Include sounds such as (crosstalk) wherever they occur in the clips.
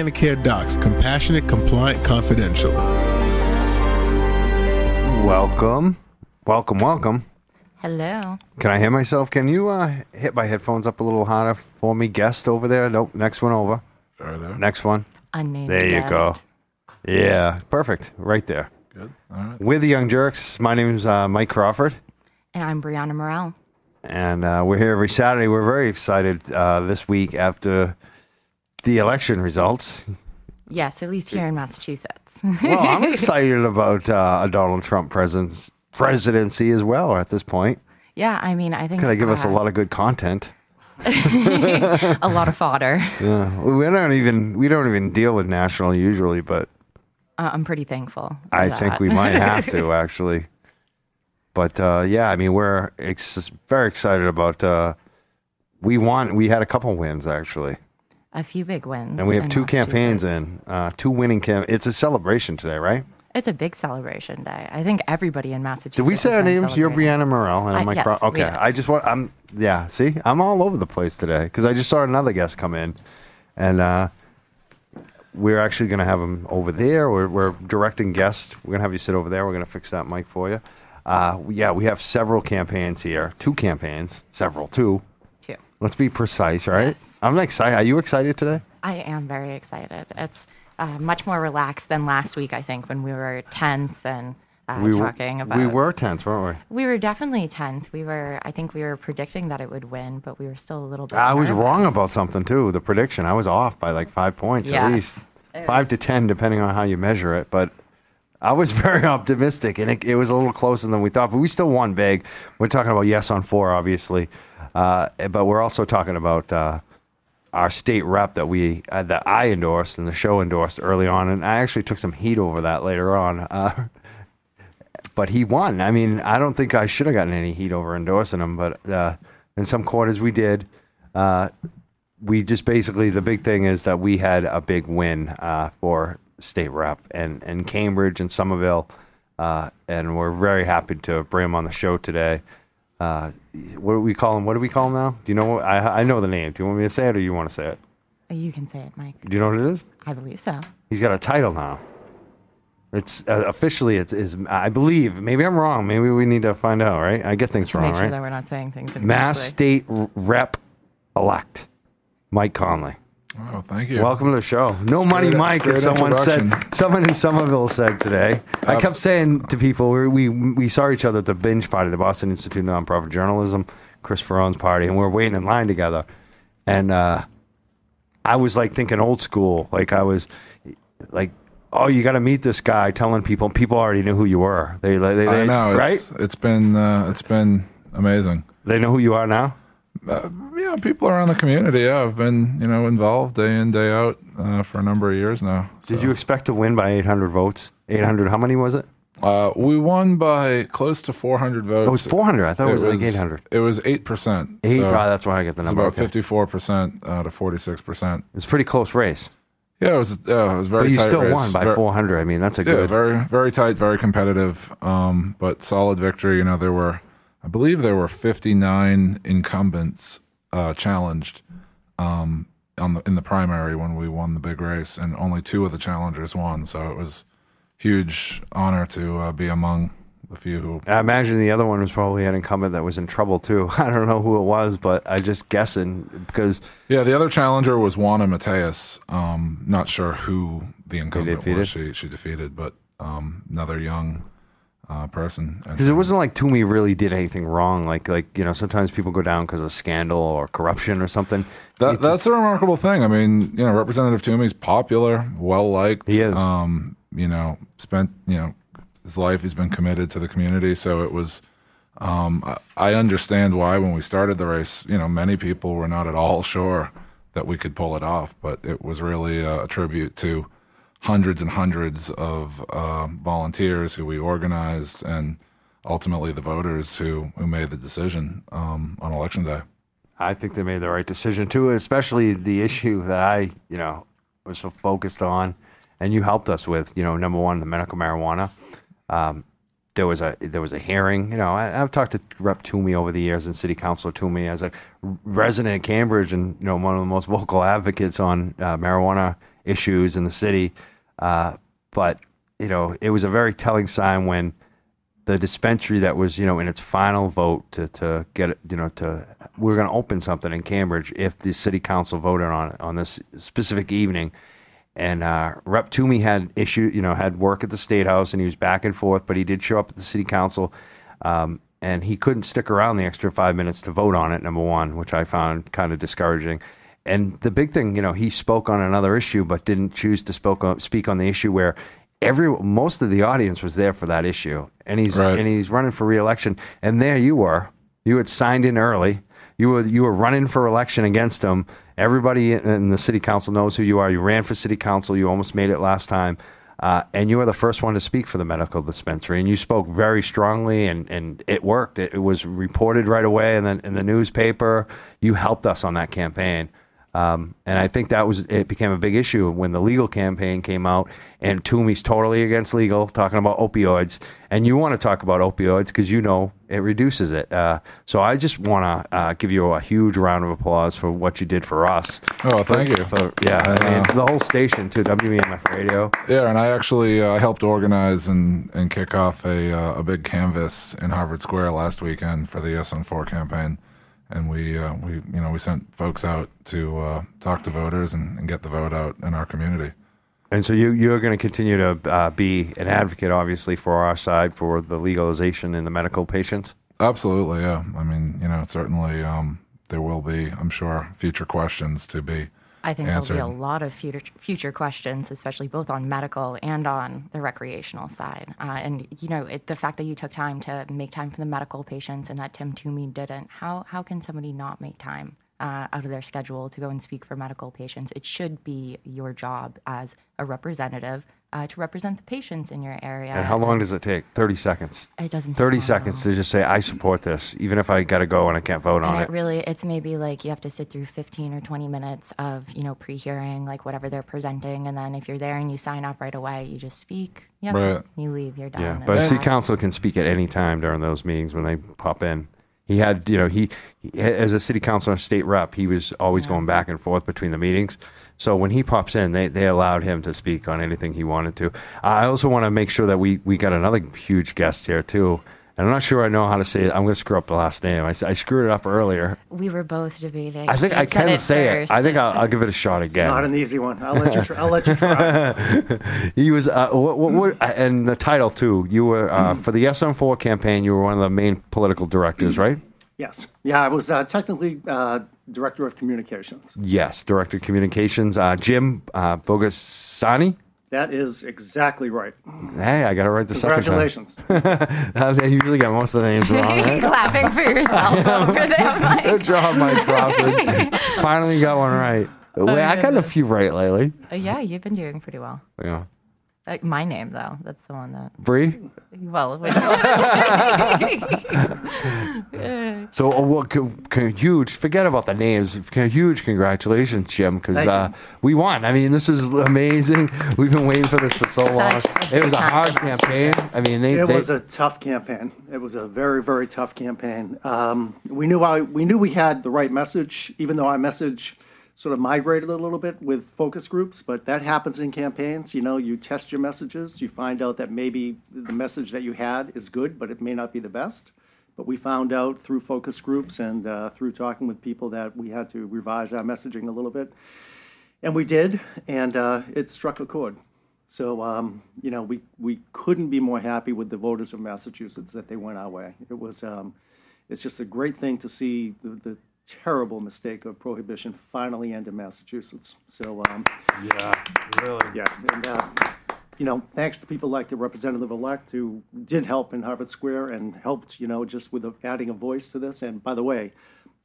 CannaCare Docs, compassionate, compliant, confidential. Welcome, welcome, welcome. Hello. Can I hear myself? Can you uh, hit my headphones up a little harder for me? Guest over there. Nope. Next one over. Are there? Next one. Unnamed There you guest. go. Yeah, perfect. Right there. Good. All right. We're the Young Jurks. My name is uh, Mike Crawford, And I'm Brianna Morel. and uh, we're here every Saturday. We're very excited uh, this week after the election results. Yes, at least here in Massachusetts. Well, I'm (laughs) excited about uh, a Donald Trump presence, presidency as well at this point. yeah, I mean, I think Going to give us a uh, lot of good content. (laughs) a lot of fodder. Yeah, we don't even we don't even deal with national usually, but Uh, I'm pretty thankful. I that. think we might have to (laughs) actually. But uh, yeah, I mean, we're ex- very excited about. Uh, we won. We had a couple wins actually, a few big wins. and we have two campaigns in, uh, two winning cam. It's a celebration today, right? It's a big celebration day. I think everybody in Massachusetts. Did we say our names? You're. Brianna Morel, and I'm Mike. yes, okay. I just want. I'm yeah. See, I'm all over the place today because I just saw another guest come in, and uh, we're actually going to have him over there. We're, we're directing guests. We're going to have you sit over there. We're going to fix that mic for you. Uh, yeah, we have several campaigns here. Two campaigns, several, two. Two. Let's be precise, right? Yes. I'm excited. Are you excited today? I am very excited. It's uh, much more relaxed than last week, I think, when we were tense and uh, we talking were, about. we were tense, weren't we? We were definitely tense. We were, I think we were predicting that it would win, but we were still a little bit. I was wrong about something too. The prediction, I was off by like five points at least, five to ten, depending on how you measure it. But I was (laughs) very optimistic, and it, it was a little closer than we thought. But we still won big. We're talking about yes on four, obviously, uh, but we're also talking about uh, our state rep that we uh, that I endorsed and the show endorsed early on, and I actually took some heat over that later on. Uh, (laughs) but he won. I mean, I don't think I should have gotten any heat over endorsing him, but uh, in some quarters we did. Uh, we just basically the big thing is that we had a big win uh, for state rep and and Cambridge and Somerville, uh, and we're very happy to bring him on the show today. Uh, what do we call him? What do we call him now? Do you know? What, I I know the name. Do you want me to say it or you want to say it? You can say it, Mike. Do you know what it is? I believe so. He's got a title now. It's uh, officially it's is I believe. Maybe I'm wrong. Maybe we need to find out. Right? I get things To wrong. make sure right? that we're not saying things Mass incorrectly. State Rep elect Mike Connolly. Oh, thank you. Welcome to the show. No money, great- Mike. great As someone said, someone in Somerville said today. I kept saying to people, we, we we saw each other at the BINJ party, the Boston Institute of Nonprofit Journalism, Chris Faraone's party, and we are waiting in line together. And uh, I was like thinking old school, like I was like, oh, you got to meet this guy, telling people. People already knew who you were. They, they, they I know. right? It's, it's been uh, it's been amazing. They know who you are now. Uh, yeah, people around the community. Yeah, I've been you know involved day in day out uh, for a number of years now. Did you expect to win by 800 votes? 800. How many was it? Uh, we won by close to 400 votes. Oh, it was 400. I thought it was, like 800. It was eight percent. Eight. oh, that's why I get the It's number. about okay. fifty-four percent uh, to forty-six percent. It's a pretty close race. Yeah, it was. Yeah, it was very. But you still race. won by Ver- 400. I mean, that's a Yeah, good. very very tight, very competitive, um, but solid victory. You know, there were, I believe, there were fifty-nine incumbents uh, challenged um, on the in the primary when we won the big race, and only two of the challengers won. So it was huge honor to uh, be among the few who. I imagine the other one was probably an incumbent that was in trouble too. (laughs) I don't know who it was, but I just guessing because Yeah, the other challenger was Juana Matias. Um, not sure who the incumbent was. She she defeated, but um, another young uh, person. because it wasn't like Toomey really did anything wrong. Like like you know sometimes people go down because of scandal or corruption or something. That, that's a remarkable thing. I mean, you know, Representative Toomey's popular, well liked. He is. Um, you know, spent you know his life. He's been committed to the community. So it was. Um, I, I understand why when we started the race, you know, many people were not at all (laughs) sure that we could pull it off, but it was really a, a tribute to hundreds and hundreds of uh, volunteers who we organized and ultimately the voters who, who made the decision um, on election day. I think they made the right decision too, especially the issue that I, you know, was so focused on, and you helped us with. You know, number one, the medical marijuana. Um, there was a there was a hearing. You know, I, I've talked to Rep Toomey over the years and City Councilor Toomey as a resident of Cambridge and you know one of the most vocal advocates on uh, marijuana issues in the city. Uh, but you know, it was a very telling sign when the dispensary that was you know in its final vote to to get it you know to we are going to open something in Cambridge if the city council voted on on this specific evening. And uh, Rep Toomey had issue, you know, had work at the state house, and he was back and forth. But he did show up at the city council, um, and he couldn't stick around the extra five minutes to vote on it. Number one, which I found kind of discouraging. And the big thing, you know, he spoke on another issue, but didn't choose to spoke on, speak on the issue where every most of the audience was there for that issue, and he's Right. and he's running for reelection. And there you were, you had signed in early. You were you were running for election against him. Everybody in- the city council knows who you are. You ran for city council. You almost made it last time, uh, and you were the first one to speak for the medical dispensary. And you spoke very strongly, and, and it worked. It, it was reported right away, and then in the newspaper. You helped us on that campaign. Um, and I think that was it became a big issue when the legal campaign came out, and Toomey's totally against legal, talking about opioids. And you want to talk about opioids because you know it reduces it. Uh, so I just want to uh, give you a huge round of applause for what you did for us. Oh, thank For- you. for- yeah, Uh, the whole station too, WEMF Radio. Yeah, and I actually uh, helped organize and, and kick off a uh, a big canvas in Harvard Square last weekend for the Yes on Four campaign, and we uh, we you know we sent folks out to uh, talk to voters and, and get the vote out in our community. And so you you're going to continue to uh, be an advocate, obviously, for our side for the legalization in the medical patients. Absolutely, yeah. I mean, you know, certainly um, there will be, I'm sure, future questions to be. I think answered. there'll be a lot of future future questions, especially both on medical and on the recreational side. Uh, and you know, it, the fact that you took time to make time for the medical patients and that Tim Toomey didn't. How how can somebody not make time uh, out of their schedule to go and speak for medical patients? It should be your job as a representative uh, to represent the patients in your area. And how long does it take? Thirty seconds. It doesn't. take 30 long at seconds to just say I support this, even if I got to go and I can't vote on And it. it really, it's maybe like you have to sit through 15 or 20 minutes of, you know, pre-hearing, like whatever they're presenting. And then if you're there and you sign up right away, you just speak. Yep. Right. You leave, you're done. Yeah, but a then- city council can speak at any time during those meetings when they pop in. He had, you know, he, he as a city councilor and state rep, he was always going back and forth between the meetings. So when he pops in, they, they allowed him to speak on anything he wanted to. I also want to make sure that we, we got another huge guest here too. And I'm not sure I know how to say it. I'm going to screw up the last name. I, I screwed it up earlier. We were both debating. I think I can it say first. it. I think I'll, I'll give it a shot again. Not an easy one. I'll let you. Try, I'll let you try. (laughs) He was, uh, what, what, what, and the title too. You were uh, for the Yes on Four campaign. You were one of the main political directors, right? yes. Yeah, I was uh, technically uh, director of communications. Yes, director of communications. Uh, Jim uh, Borghesani. That is exactly right. Hey, I got it right the second Congratulations. (laughs) time. I usually get most of the names wrong. (laughs) You're Right? clapping for yourself over there, Mike. (laughs) Good job, Mike Crawford. Finally got one right. Wait, I got a few right lately. Uh, yeah, you've been doing pretty well. Yeah. Like my name, though, that's the one that. Bree. Well, when- (laughs) So, uh, well, c- c- huge. Forget about the names. C- Huge congratulations, Jim, because uh, we won. I mean, this is amazing. We've been waiting for this for so long. It was a hard campaign. I mean, they. It they was a tough campaign. It was a very, very tough campaign. Um, we knew I, we knew we had the right message, even though our message sort of migrated a little bit with focus groups. But that happens in campaigns. You know, you test your messages. You find out that maybe the message that you had is good, but it may not be the best. But we found out through focus groups and uh, through talking with people that we had to revise our messaging a little bit. And we did, and uh, it struck a chord. So, um, you know, we, we couldn't be more happy with the voters of Massachusetts that they went our way. It was, um, it's just a great thing to see the, the terrible mistake of prohibition finally end in Massachusetts. So, um, yeah, really. yeah, and, uh, you know, thanks to people like the representative-elect who did help in Harvard Square and helped, you know, just with adding a voice to this. And by the way,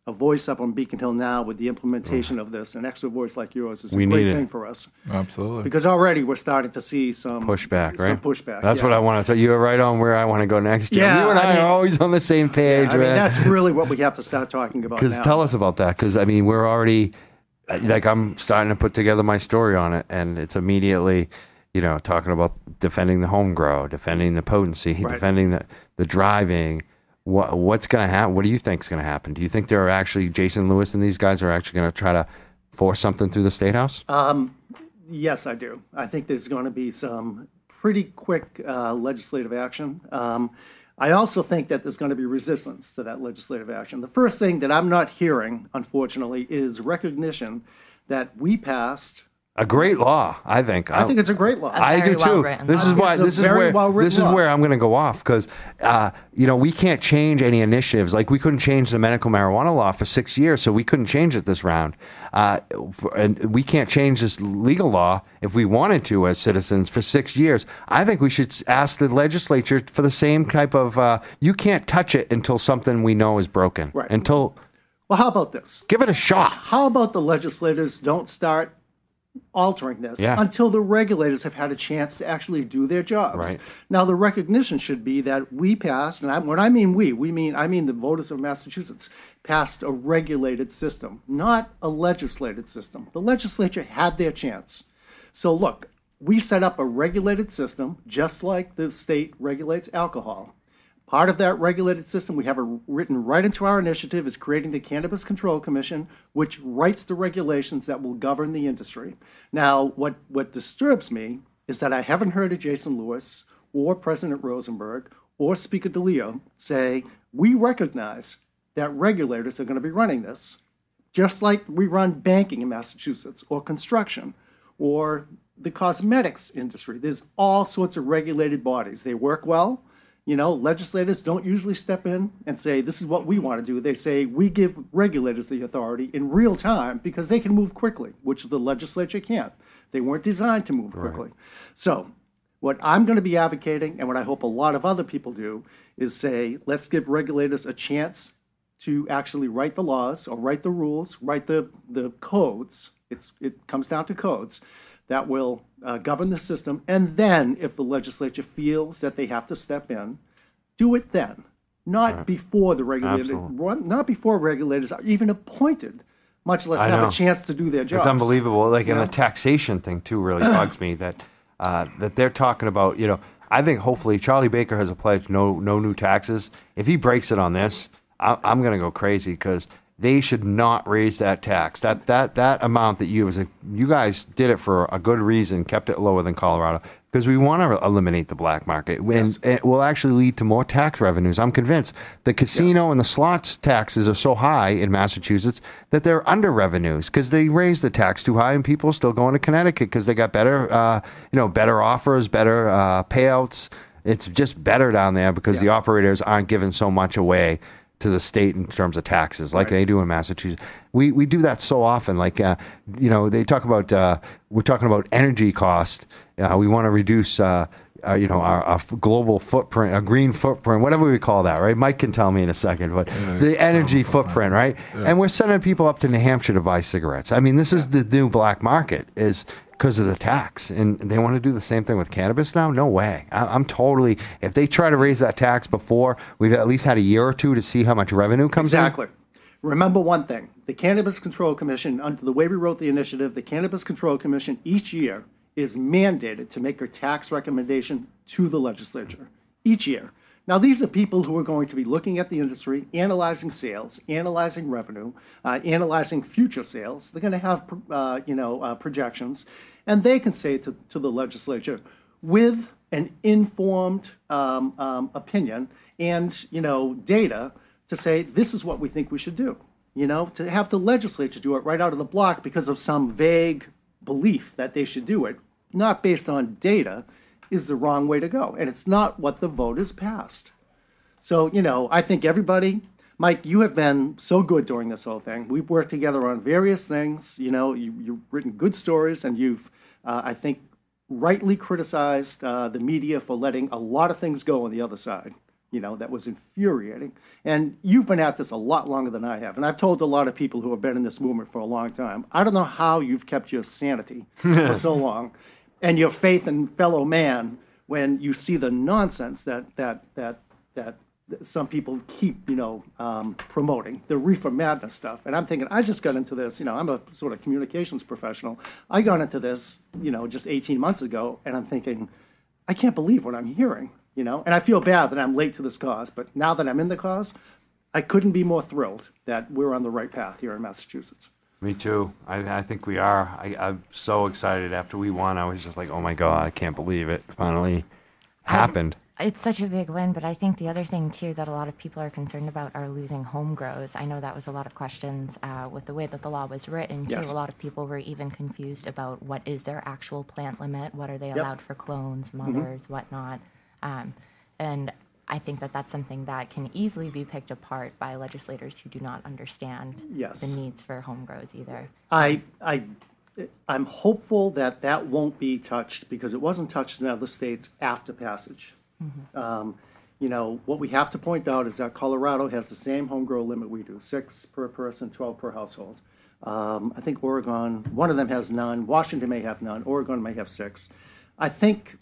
a voice up on Beacon Hill now with the implementation of this, an extra voice like yours is a We great need it. thing for us. Absolutely. Because already we're starting to see some Pushback, right? Some pushback. That's yeah. what I want to tell you. You're right on where I want to go next. Jim. Yeah, you and I I, mean- are always on the same page, I mean, man. that's really what we have to start talking about Because now. tell us about that. Because I mean, we're already like I'm starting to put together my story on it, and it's immediately, you know, talking about defending the home grow, defending the potency, defending the, the driving. What, what's going to happen? What do you think is going to happen? Do you think there are actually, Jason Lewis and these guys are actually going to try to force something through the state house? Yes, I do. I think there's going to be some pretty quick uh, legislative action. Um, I also think that there's going to be resistance to that legislative action. The first thing that I'm not hearing, unfortunately, is recognition that we passed. A great law, I think. I think it's a great law. I very do too. well-written This is why. This is where. well-written This is law. where I'm going to go off because, uh, you know, we can't change any initiatives. Like we couldn't change the medical marijuana law for six years, so we couldn't change it this round. Uh, for, and we can't change this legal law if we wanted to as citizens for six years. I think we should ask the legislature for the same type of. Uh, you can't touch it until something we know is broken. Right. Until Well, how about this? give it a shot. How about the legislators don't start altering this Yeah. until the regulators have had a chance to actually do their jobs. Right. Now, the recognition should be that we passed, and I, when I mean we, we mean I mean the voters of Massachusetts passed a regulated system, not a legislated system. The legislature had their chance. So look, we set up a regulated system just like the state regulates alcohol. Part of that regulated system, we have it written right into our initiative, is creating the Cannabis Control Commission, which writes the regulations that will govern the industry. Now, what, what disturbs me is that I haven't heard of Jason Lewis or President Rosenberg or Speaker DeLeo say, we recognize that regulators are going to be running this just like we run banking in Massachusetts or construction or the cosmetics industry. There's all sorts of regulated bodies. They work well. You know, legislators don't usually step in and say, this is what we want to do. They say, we give regulators the authority in real time because they can move quickly, which the legislature can't. They weren't designed to move quickly. So, what I'm going to be advocating, and what I hope a lot of other people do, is say, let's give regulators a chance to actually write the laws or write the rules, write the, the codes. It's, it comes down to codes that will uh, govern the system. And then, if the legislature feels that they have to step in, do it then, not before the regulators, not before regulators are even appointed, much less I have know. a chance to do their jobs. It's unbelievable. Like, and the taxation thing too really (clears throat) bugs me that uh, that they're talking about. You know, I think hopefully Charlie Baker has a pledge: no, no new taxes. If he breaks it on this, I, I'm going to go crazy because they should not raise that tax. That that that amount that you was a, you guys did it for a good reason, kept it lower than Colorado because we want to eliminate the black market, and it will actually lead to more tax revenues. I'm convinced the casino and the slots taxes are so high in Massachusetts that they're under revenues because they raise the tax too high, and people are still going to Connecticut because they got better, uh, you know, better offers, better uh, payouts. It's just better down there because the operators aren't giving so much away to the state in terms of taxes, like they do in Massachusetts. We we do that so often. Like uh, you know, they talk about uh, we're talking about energy cost. Uh, we want to reduce. Uh, uh, you know our, our global footprint, a green footprint, whatever we call that, right? Mike can tell me in a second, but the energy footprint, right? And we're sending people up to New Hampshire to buy cigarettes. I mean, this is the new black market, is because of the tax, and they want to do the same thing with cannabis now. No way. I, I'm totally. If they try to raise that tax before, we've at least had a year or two to see how much revenue comes in. Exactly. Remember one thing the Cannabis Control Commission, under the way we wrote the initiative, the Cannabis Control Commission each year is mandated to make a tax recommendation to the legislature each year. Now, these are people who are going to be looking at the industry, analyzing sales, analyzing revenue, uh, analyzing future sales. They're going to have, uh, you know, uh, projections, and they can say to, to the legislature, with an informed um, um, opinion and, you know, data, to say this is what we think we should do. You know, to have the legislature do it right out of the block because of some vague belief that they should do it, not based on data, is the wrong way to go. And it's not what the vote voters passed. So, you know, I think everybody, Mike, you have been so good during this whole thing. We've worked together on various things. You know, you, you've written good stories and you've, I think, rightly criticized uh, the media for letting a lot of things go on the other side. You know, that was infuriating. And you've been at this a lot longer than I have. And I've told a lot of people who have been in this movement for a long time, I don't know how you've kept your sanity for so (laughs) long and your faith in fellow man when you see the nonsense that, that, that, that th- some people keep, you know, um, promoting the reefer madness stuff. And I'm thinking, I just got into this, you know, I'm a sort of communications professional. I got into this, you know, just 18 months ago, and I'm thinking, I can't believe what I'm hearing, you know? And I feel bad that I'm late to this cause, but now that I'm in the cause, I couldn't be more thrilled that we're on the right path here in Massachusetts. Me too. I, I think we are. I, I'm so excited. After we won, I was just like, oh my God, I can't believe it finally happened. It's such a big win, but I think the other thing too that a lot of people are concerned about are losing home grows. I know that was a lot of questions uh, with the way that the law was written too. Yes. A lot of people were even confused about what is their actual plant limit, what are they allowed for clones, mothers, whatnot, um, and I think that that's something that can easily be picked apart by legislators who do not understand Yes. the needs for home grows either. I, I, I'm hopeful that that won't be touched because it wasn't touched in other states after passage. Um, You know, what we have to point out is that Colorado has the same home grow limit we do, six per person, 12 per household. Um, I think Oregon, one of them has none, Washington may have none, Oregon may have six. I think,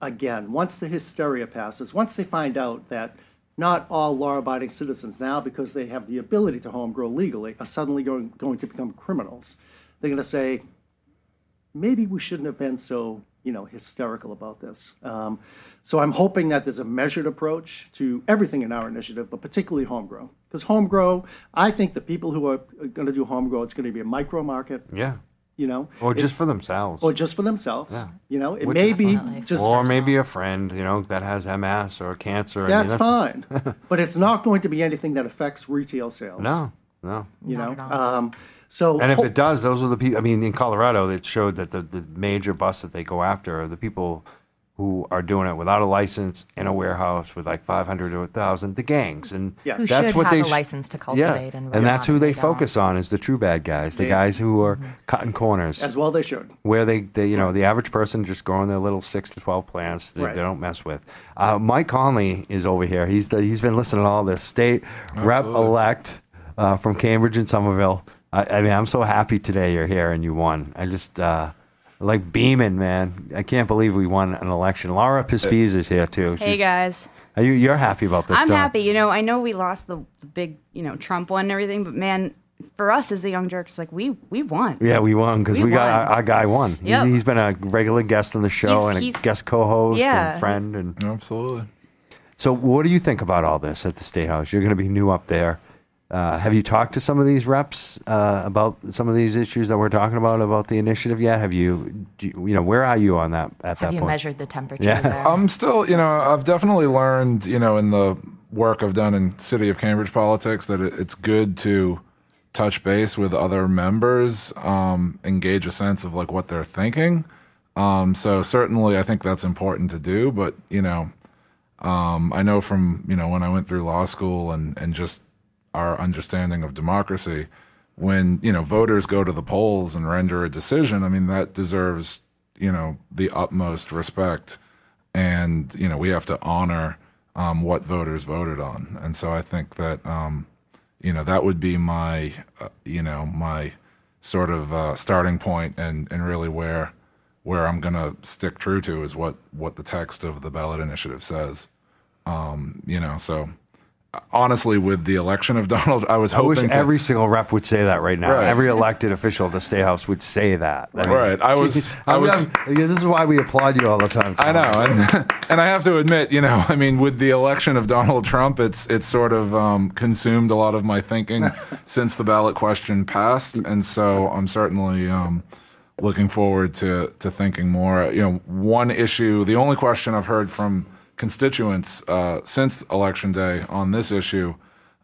again, once the hysteria passes, once they find out that not all law-abiding citizens now, because they have the ability to home grow legally, are suddenly going, going to become criminals, they're going to say, maybe we shouldn't have been so, you know, hysterical about this. Um, so I'm hoping that there's a measured approach to everything in our initiative, but particularly home grow. Because home grow, I think the people who are going to do home grow, it's going to be a micro market, Yeah. you know, Or just for themselves. or just for themselves. Yeah. You know, it Which may be fine. just or maybe a friend, you know, that has MS or cancer. I mean, that's fine, (laughs) but it's not going to be anything that affects retail sales. No, no. you Not know. Um, so And if ho- it does, those are the people. I mean, in Colorado, it showed that the, the major bus that they go after are the people who are doing it without a license in a warehouse with like 500 or 1,000, the gangs. And Yes. Who that's should what have they a sh- license to Yeah, cultivate and and that's who run, they they don't. focus on is the true bad guys, the They- guys who are Mm-hmm. cutting corners. as well they should. where they, they, you know, the average person just growing their little six to twelve plants they, Right. they don't mess with. Uh, Mike Connolly is over here. He's the, he's been listening to all this. State rep Absolutely. elect uh, from Cambridge and Somerville. I, I mean, I'm so happy today you're here and you won. I just uh, like beaming, man. I can't believe we won an election. Laura Pispies is here too. Hey guys, Are you you're happy about this? I'm don't- happy. You know, I know we lost the, the big, you know, Trump one and everything, but man, for us as the young jurks, like we we won. Yeah, we won because we, We got our, our guy won. He's- he's been a regular guest on the show He's- and a guest co-host Yeah, and friend and Absolutely. So, what do you think about all this at the State House? You're going to be new up there. Uh, have you talked to some of these reps uh, about some of these issues that we're talking about about the initiative yet? Have you, do you, you know, where are you on that at Have that point? Have you measured the temperature Yeah. there? I'm still, you know, I've definitely learned, you know, in the work I've done in City of Cambridge politics that it, it's good to touch base with other members, um, engage a sense of like what they're thinking. Um, so certainly, I think that's important to do. But you know, um, I know from you know when I went through law school and and just our understanding of democracy, when you know voters go to the polls and render a decision, I mean that deserves you know the utmost respect, and you know we have to honor um, what voters voted on, and so I think that um, you know that would be my uh, you know my sort of uh, starting point and and really where where I'm going to stick true to is what what the text of the ballot initiative says. Um, you know, so honestly, with the election of (laughs) Donald, I was I wish hoping to- every single rep would say that right now. Right. Every elected official at the State House would say that. I mean, Right. I was- I I'm- was- I'm- this is why we applaud you all the time. I know, and (laughs) and I have to admit, you know, I mean, with the election of Donald Trump, it's it's sort of um, consumed a lot of my thinking (laughs) since the ballot question passed, and so I'm certainly um, looking forward to to thinking more. You know, one issue, the only question I've heard from constituents uh, since election day on this issue,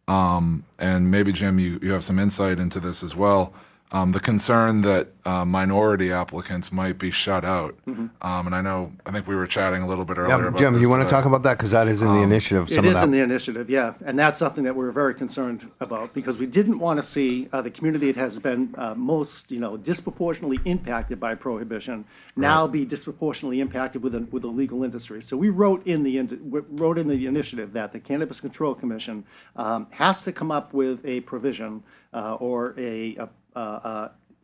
um, and maybe Jim, you you have some insight into this as well. Um, the concern that uh, minority applicants might be shut out, um, and I know I think we were chatting a little bit earlier. Yeah, about Jim, this you want to talk about that because that is in the initiative. It Some is of that. in the initiative, yeah, and that's something that we're very concerned about because we didn't want to see uh, the community that has been uh, most, you know, disproportionately impacted by prohibition now be disproportionately impacted with the, with the legal industry. So we wrote in the wrote in the initiative that the Cannabis Control Commission um, has to come up with a provision uh, or a, a,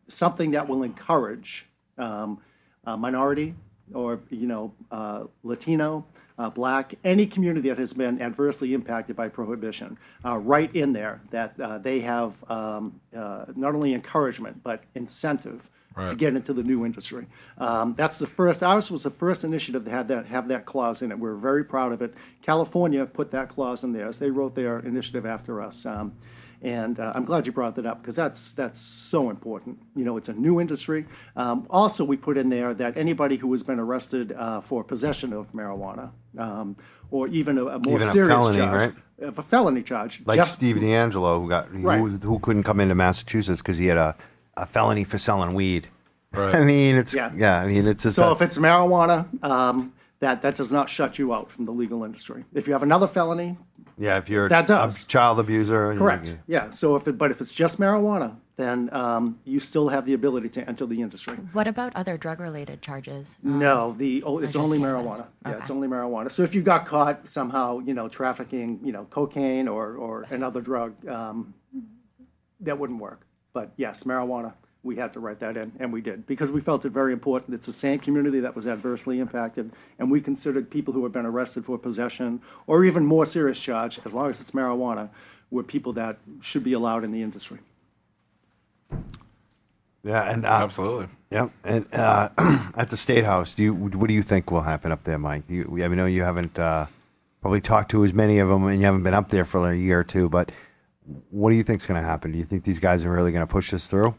something that will encourage um, uh, minority or, you know, uh, Latino, uh, black, any community that has been adversely impacted by prohibition, uh, right in there, that uh, they have um, uh, not only encouragement, but incentive to get into the new industry. Um, that's the first, ours was the first initiative to have that, have that clause in it. We're very proud of it. California put that clause in theirs. They wrote their initiative after us. Um, and uh, I'm glad you brought that up because that's, that's so important. You know, it's a new industry. Um, also, we put in there that anybody who has been arrested uh, for possession of marijuana um, or even a, a more Even a serious felony, charge, right? if a felony charge, Like just- Steve DeAngelo, who got who, Right. who couldn't come into Massachusetts because he had a, a felony for selling weed. Right. (laughs) I mean, it's Yeah. yeah. I mean, it's just So a- if it's marijuana, um, that, that does not shut you out from the legal industry. If you have another felony, yeah. If you're that does. a child abuser, correct, you- yeah. So if, it- but if it's just marijuana, then um, you still have the ability to enter the industry. What about other drug-related charges? No, the, oh, it's only cannabis. marijuana. Yeah, it's only marijuana. So if you got caught somehow, you know, trafficking, you know, cocaine or, or another drug, um, that wouldn't work. But yes, marijuana, we had to write that in, and we did, because we felt it very important. It's the same community that was adversely impacted, and we considered people who have been arrested for possession, or even more serious charge, as long as it's marijuana, were people that should be allowed in the industry. yeah, and uh, Absolutely. Yeah, and uh, (clears throat) at the state house, do you what do you think will happen up there, Mike? You, I know you haven't uh, probably talked to as many of them, and you haven't been up there for a year or two. But what do you think is going to happen? Do you think these guys are really going to push this through,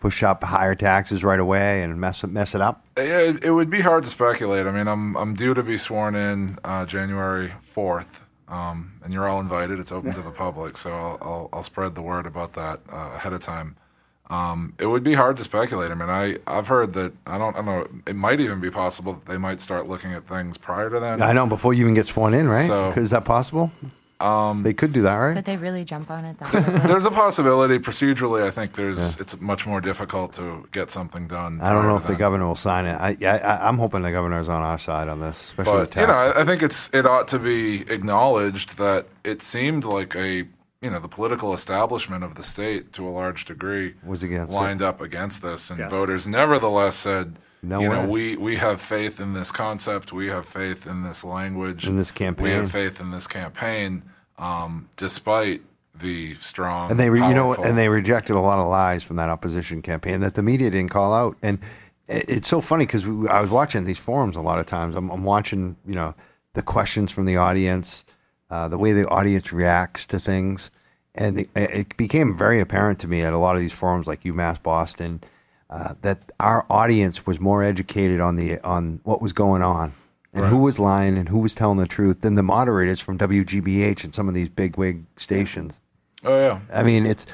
push up higher taxes right away, and mess it- mess it up? Yeah, it, it would be hard to speculate. I mean, I'm I'm due to be sworn in uh, January fourth, um, and you're all invited. It's open to the public, so I'll I'll, I'll spread the word about that uh, ahead of time. Um, it would be hard to speculate. I mean, I I've heard that I don't I don't know. It might even be possible that they might start looking at things prior to that. I know before you even get sworn in, right? So- is that possible? Um, they could do that, right? Could they really jump on it that? (laughs) There's a possibility. Procedurally, I think there's it's much more difficult to get something done. I don't know to if the governor will sign it. I, I, I- I'm hoping the governor's on our side on this, especially with But you know. I I think it's it ought to be acknowledged that it seemed like a you know the political establishment of the state to a large degree Was against it. lined up against this, and Yes. voters nevertheless said, No you know, we we have faith in this concept, we have faith in this language, In this campaign, we have faith in this campaign, um, despite the strong and they, re, you know, and they rejected a lot of lies from that opposition campaign that the media didn't call out. And it, it's so funny because I was watching these forums a lot of times. I'm, I'm watching, you know, the questions from the audience, uh, the way the audience reacts to things, and the, it became very apparent to me at a lot of these forums, like UMass Boston, uh, that our audience was more educated on the on what was going on. And who was lying and who was telling the truth than the moderators from WGBH and some of these big wig stations. oh yeah, I mean, it's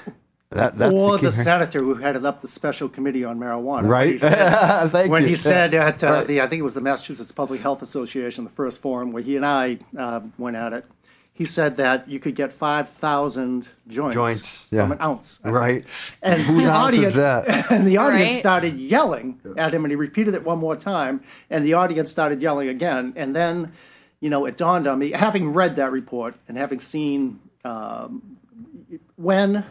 that, that's Or the, the senator who headed up the special committee on marijuana. when Right. he said- when he said (laughs) (laughs) at uh, the, I think it was the Massachusetts Public Health Association, the first forum where he and I uh, went at it, he said that you could get 5,000 joints, Joints, yeah. from yeah. an ounce. right. And (laughs) Whose the ounce is audience, that? (laughs) And the audience Right. started yelling at him, and he repeated it one more time, and the audience started yelling again. And then, you know, it dawned on me, having read that report and having seen um, when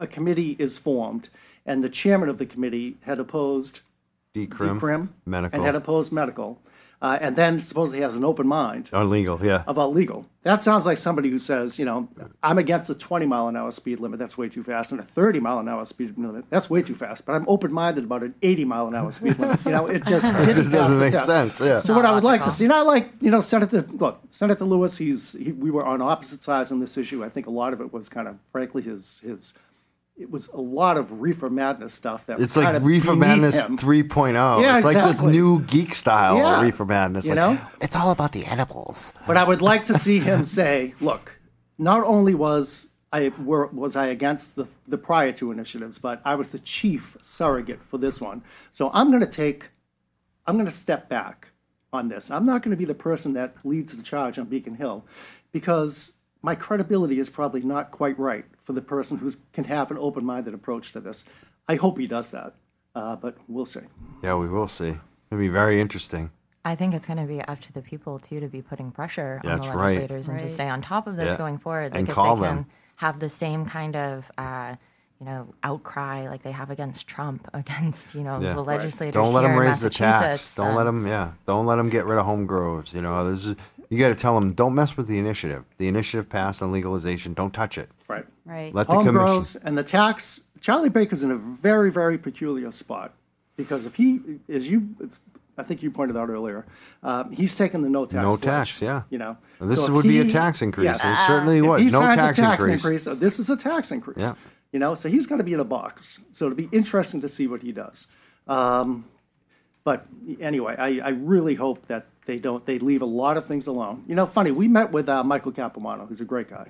a committee is formed, and the chairman of the committee had opposed Decrim, crim medical, and had opposed medical, uh, and then supposedly has an open mind on legal, Yeah, about legal. That sounds like somebody who says, you know, I'm against a 20 mile an hour speed limit. That's way too fast, and a 30 mile an hour speed limit. That's way too fast. But I'm open minded about an 80 mile an hour speed limit. You know, it (laughs) just didn't just doesn't make test. sense. Yeah. So what I would like to see, and I like, you know, Senator look, Senator Lewis. He's he, we were on opposite sides on this issue. I think a lot of it was kind of, frankly, his his. It was a lot of reefer madness stuff that was it's like kind of Reefer beneath Madness him. 3.0. Yeah, it's like this new geek style Yeah. of Reefer Madness. You like, know? it's all about the edibles. But I would like to see him say, "Look, not only was I were, was I against the the prior two initiatives, but I was the chief surrogate for this one. So I'm going to take, I'm going to step back on this. I'm not going to be the person that leads the charge on Beacon Hill, because my credibility is probably not quite right for the person who can have an open-minded approach to this. I hope he does that, uh, but we'll see. Yeah, we will see. It'll be very interesting. I think it's going to be up to the people too to be putting pressure on That's the right. legislators and to stay on top of this Yeah. going forward. And Like if call they them. can have the same kind of uh, you know, outcry like they have against Trump, (laughs) against you know Yeah. the Right. legislators Don't let here them raise the tax. Don't then- let them. Yeah. Don't let them get rid of home grows. You know, this is. You got to tell them. Don't mess with the initiative. The initiative passed on legalization. Don't touch it. Right. Right. Let the Home commission. grows and the tax. Charlie Baker's in a very, very peculiar spot because if he, as you, it's, I think you pointed out earlier, uh, he's taken the no tax. No approach, tax, yeah. You know, And this So if would be a he- tax increase. yes. It certainly If would. he No signs tax a tax increase. increase, this is a tax increase. Yeah. You know, so he's going to be in a box. So it'll be interesting to see what he does. Um, but anyway, I, I really hope that they don't, they leave a lot of things alone. You know, funny, we met with uh, Michael Capuano, who's a great guy.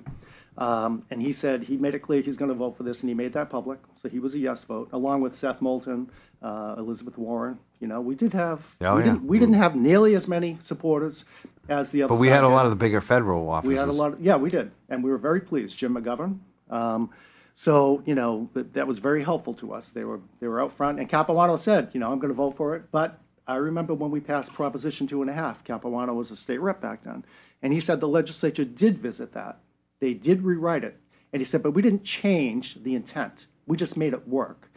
Um, and he said, he made it clear he's going to vote for this, and he made that public. So he was a yes vote, along with Seth Moulton, uh, Elizabeth Warren. You know, we did have, Oh, we, yeah. didn't, we didn't have nearly as many supporters as the other But we had a did. lot of the bigger federal offices. We had a lot, of, yeah, we did, and we were very pleased. Jim McGovern. Um, so you know that, that was very helpful to us. They were they were out front, and Capuano said, you know, I'm going to vote for it. But I remember when we passed Proposition Two and a Half. Capuano was a state rep back then, and he said the legislature did visit that. They did rewrite it, and he said, but we didn't change the intent. We just made it work.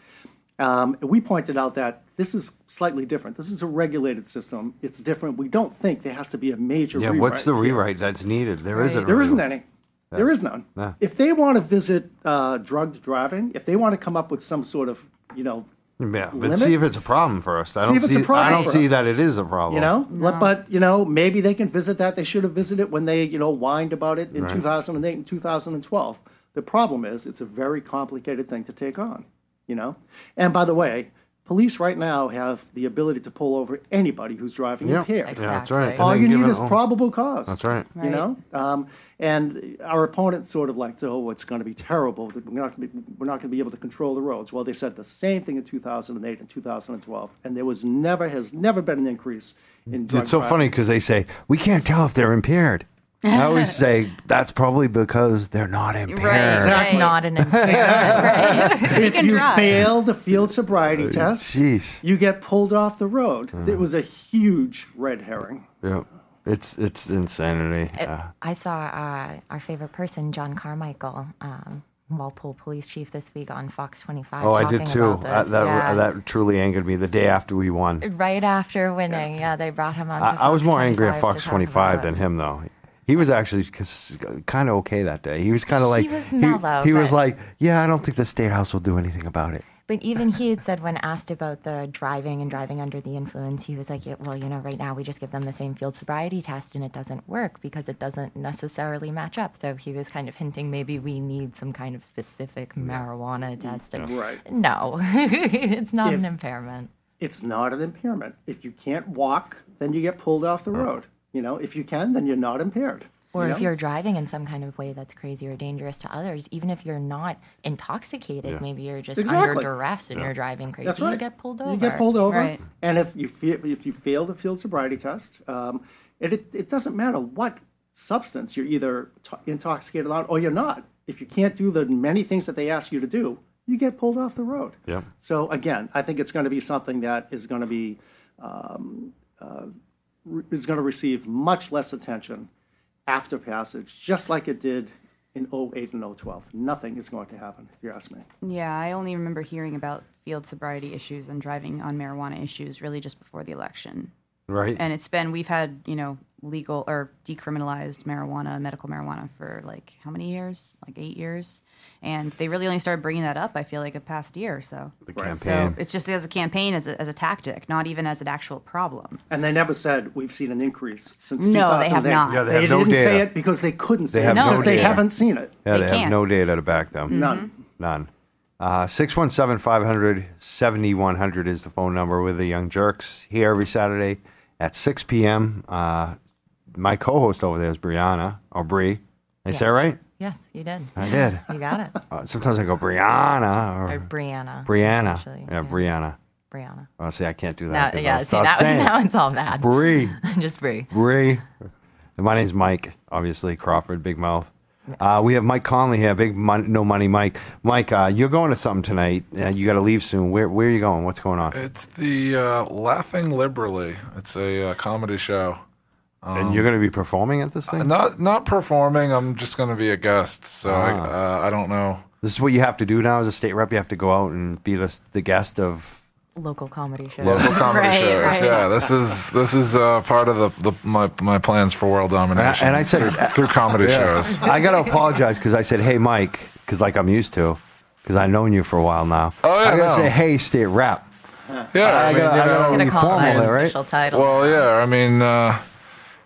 Um, and we pointed out that this is slightly different. This is a regulated system. It's different. We don't think there has to be a major Yeah. rewrite. What's the rewrite that's needed? There isn't. a There isn't any. There is none. Yeah. If they want to visit uh, drugged driving, if they want to come up with some sort of, you know, Yeah, but limit? see if it's a problem first. I See don't if it's a see. problem I don't for see us. that it is a problem. you know, but, but you know, maybe they can visit that. They should have visited when they, you know, whined about it in 2008 and 2012. The problem is, it's a very complicated thing to take on. You know, and by the way, police right now have the ability to pull over anybody who's driving Yeah. impaired. Yeah, that's Exactly. right. All you need is oh, probable cause. That's right. You know, um, and our opponents sort of like, oh, it's going to be terrible. We're not going to be, we're not going to be able to control the roads. Well, they said the same thing in 2008 and 2012, and there was never has never been an increase in. drug It's so trafficking. funny because they say we can't tell if they're impaired. I (laughs) always say that's probably because they're not impaired. Right? That's not an impairment. (laughs) If you drive. fail the field sobriety test, Jeez. you get pulled off the road. It mm. was a huge red herring. Yeah. It's it's insanity. It- Uh, I saw uh, our favorite person, John Carmichael, um, Walpole Police Chief, this week on Fox 25. oh, I did too. Uh, that yeah. that truly angered me. The day after we won, right after winning, yeah, they brought him on. I, I was more angry at Fox 25 than him, though. He was actually kind of okay that day. He was kind of like He was mellow, He, was but- like, "Yeah, I don't think the state house will do anything about it." But even he had said when asked about the driving and driving under the influence, he was like, yeah, "Well, you know, right now we just give them the same field sobriety test, and it doesn't work because it doesn't necessarily match up." So he was kind of hinting maybe we need some kind of specific marijuana mm-hmm. test. And Right. No, (laughs) it's not If- an impairment. It's not an impairment. If you can't walk, then you get pulled off the oh. road. You know, if you can, then you're not impaired. Or you if you're driving in some kind of way that's crazy or dangerous to others, even if you're not intoxicated, maybe you're just Exactly. under duress and you're driving crazy, That's right. you get pulled over. You get pulled over, Right. and if you fe- if you fail the field sobriety test, um, it, it it doesn't matter what substance you're either to- intoxicated on or you're not. If you can't do the many things that they ask you to do, you get pulled off the road. Yep. So again, I think it's going to be something that is going to be um, uh, re- is going to receive much less attention after passage, just like it did in 08 and 012. Nothing is going to happen, if you ask me. Yeah, I only remember hearing about field sobriety issues and driving on marijuana issues really just before the election. Right. And it's been we've had, you know, legal or decriminalized marijuana, medical marijuana for like how many years? Like 8 years. And they really only started bringing that up I feel like a past year or so. the So campaign. it's just as a campaign as a, as a tactic, not even as an actual problem. And they never said we've seen an increase since No, they have 2008. not. Yeah, they have no didn't say data. it because they couldn't say have it no because they data. haven't seen it. yeah, they they, have can't. no data to back them. None. None. Uh, 617 500 7100 is the phone number with the Young Jurks here every Saturday at 6 p.m. Uh, my co host over there is Brianna, or Bree. Did I say it right? Yes, you did. I did. You got it. Uh, sometimes I go Brianna Or or Brianna. Brianna. essentially. Yeah, Brianna. Brianna. Oh, see, I can't do Now, yeah, I'll see, start now, saying it. now it's all bad. Bree. (laughs) Just Bree. Bree. And My name's Mike, obviously, Crawford, Big Mouth. Uh, we have Mike Connolly here, Big mon- No Money Mike. Mike, uh, you're going to something tonight. Uh, you got to leave soon. Where, where are you going? What's going on? It's the uh, Laughing Liberally. It's a uh, comedy show. And you're going to be performing at this thing? Not not performing. I'm just going to be a guest. So Ah. I, uh, I don't know This is what you have to do now as a state rep. You have to go out and be the the guest of. Local comedy shows. Local comedy (laughs) Right, shows. right. Yeah, this is this is uh, part of the, the my my plans for world domination. and I said- through, through comedy shows. (laughs) I got to apologize because I said, "Hey, Mike," because like I'm used to, because I've known you for a while now. Oh, yeah, I gotta no. say, "Hey, state rep." Yeah, I, I mean, gotta- you I gotta- know, I'm gonna be call it formal my there, right? official title. Well, yeah. I mean, uh,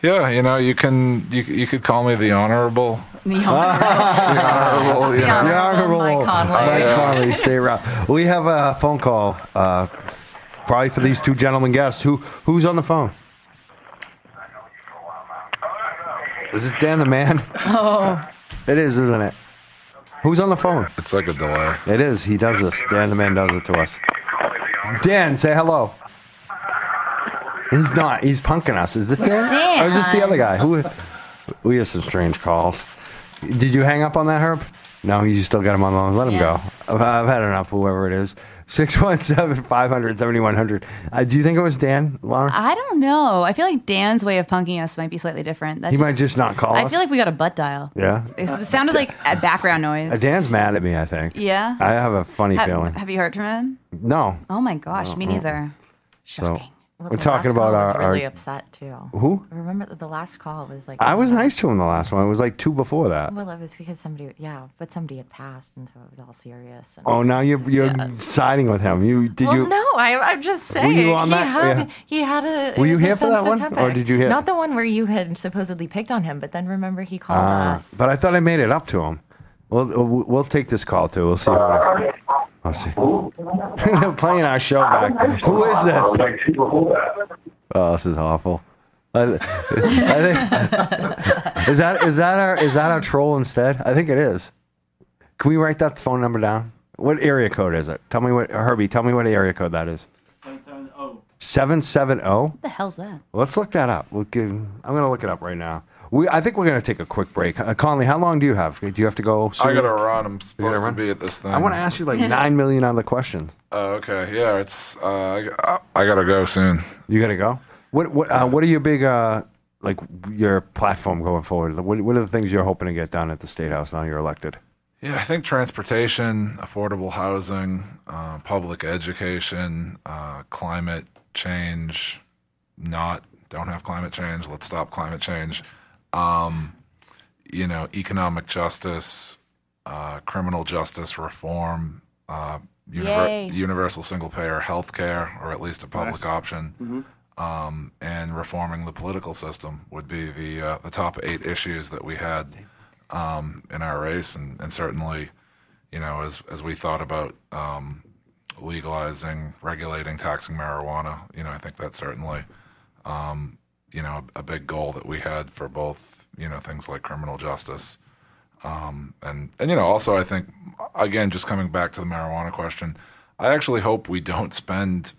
yeah. You know, you can you you could call me the honorable. The honorable- (laughs) The honorable. You The know. The honorable Mike Connolly. Mike Yeah. Connolly, state rep. We have a phone call, uh, probably for these two gentlemen guests. Who who's on the phone? Is this Dan the man? oh, It is, isn't it? Who's on the phone? It's like a delay. It is. He does this. Dan the man does it to us. Dan, say hello. He's not. He's punking us. Is this Dan? Dan. Or is this the other guy? Who? We have some strange calls. Did you hang up on that, Herb? No, you still got him on the line. Let him Yeah. go. I've, I've had enough, whoever it is. 617 500 7100. Uh, do you think it was Dan, Lauren? I don't know. I feel like Dan's way of punking us might be slightly different. That He might just not call us. I us. feel like we got a butt dial. Yeah. It sounded like a background noise. Uh, Dan's mad at me, I think. Yeah. I have a funny have, feeling. have you heard from him? No. Oh my gosh, me neither. So Well, we're talking about our, was really our. upset too. Who? Remember that the last call was like. I was nice to him the last one. It was like two before that. Well, it was because somebody, yeah, but somebody had passed, and so it was all serious. And, Oh, now you're you're siding with him. You did well, you? no, I, I'm just saying. you on he that? Had, Yeah. He had a. it Were you was a here for that sensitive one? Or topic. did you hear- Not the one where you had supposedly picked on him, but then remember he called Ah, us. but I thought I made it up to him. We'll we'll we'll take this call too. We'll see. What it is. I'll see. They're (laughs) playing our show back. Who is this? Oh, this is awful. I, I think, is that is that our is that our troll instead? I think it is. Can we write that phone number down? What area code is it? Tell me what Herbie. Tell me what area code that is. Seven seven oh. zero. Oh? What the hell's that? Let's look that up. We'll give, I'm going to look it up right now. We, I think we're going to take a quick break. Uh, Connolly, how long do you have? Do you have to go? Soon? I gotta run. I'm supposed run? to be at this thing. I want to ask you like (laughs) nine million other questions. Oh, okay. Yeah, it's. Uh, I, g- I gotta go soon. You got to go. What what uh, what are your big uh, like your platform going forward? What what are the things you're hoping to get done at the state house now you're elected? Yeah, I think transportation, affordable housing, uh, public education, uh, climate change, not don't have climate change. Let's stop climate change. Um, you know, economic justice, uh, criminal justice reform, uh, univer- universal single payer health care, or at least a public Nice. option, um, and reforming the political system would be the uh, the top eight issues that we had um, in our race, and, and certainly, you know, as as we thought about um, legalizing, regulating, taxing marijuana, you know, I think that certainly, um, you know, a, a big goal that we had for both, you know, things like criminal justice, um, and and you know, also I think, again, just coming back to the marijuana question, I actually hope we don't spend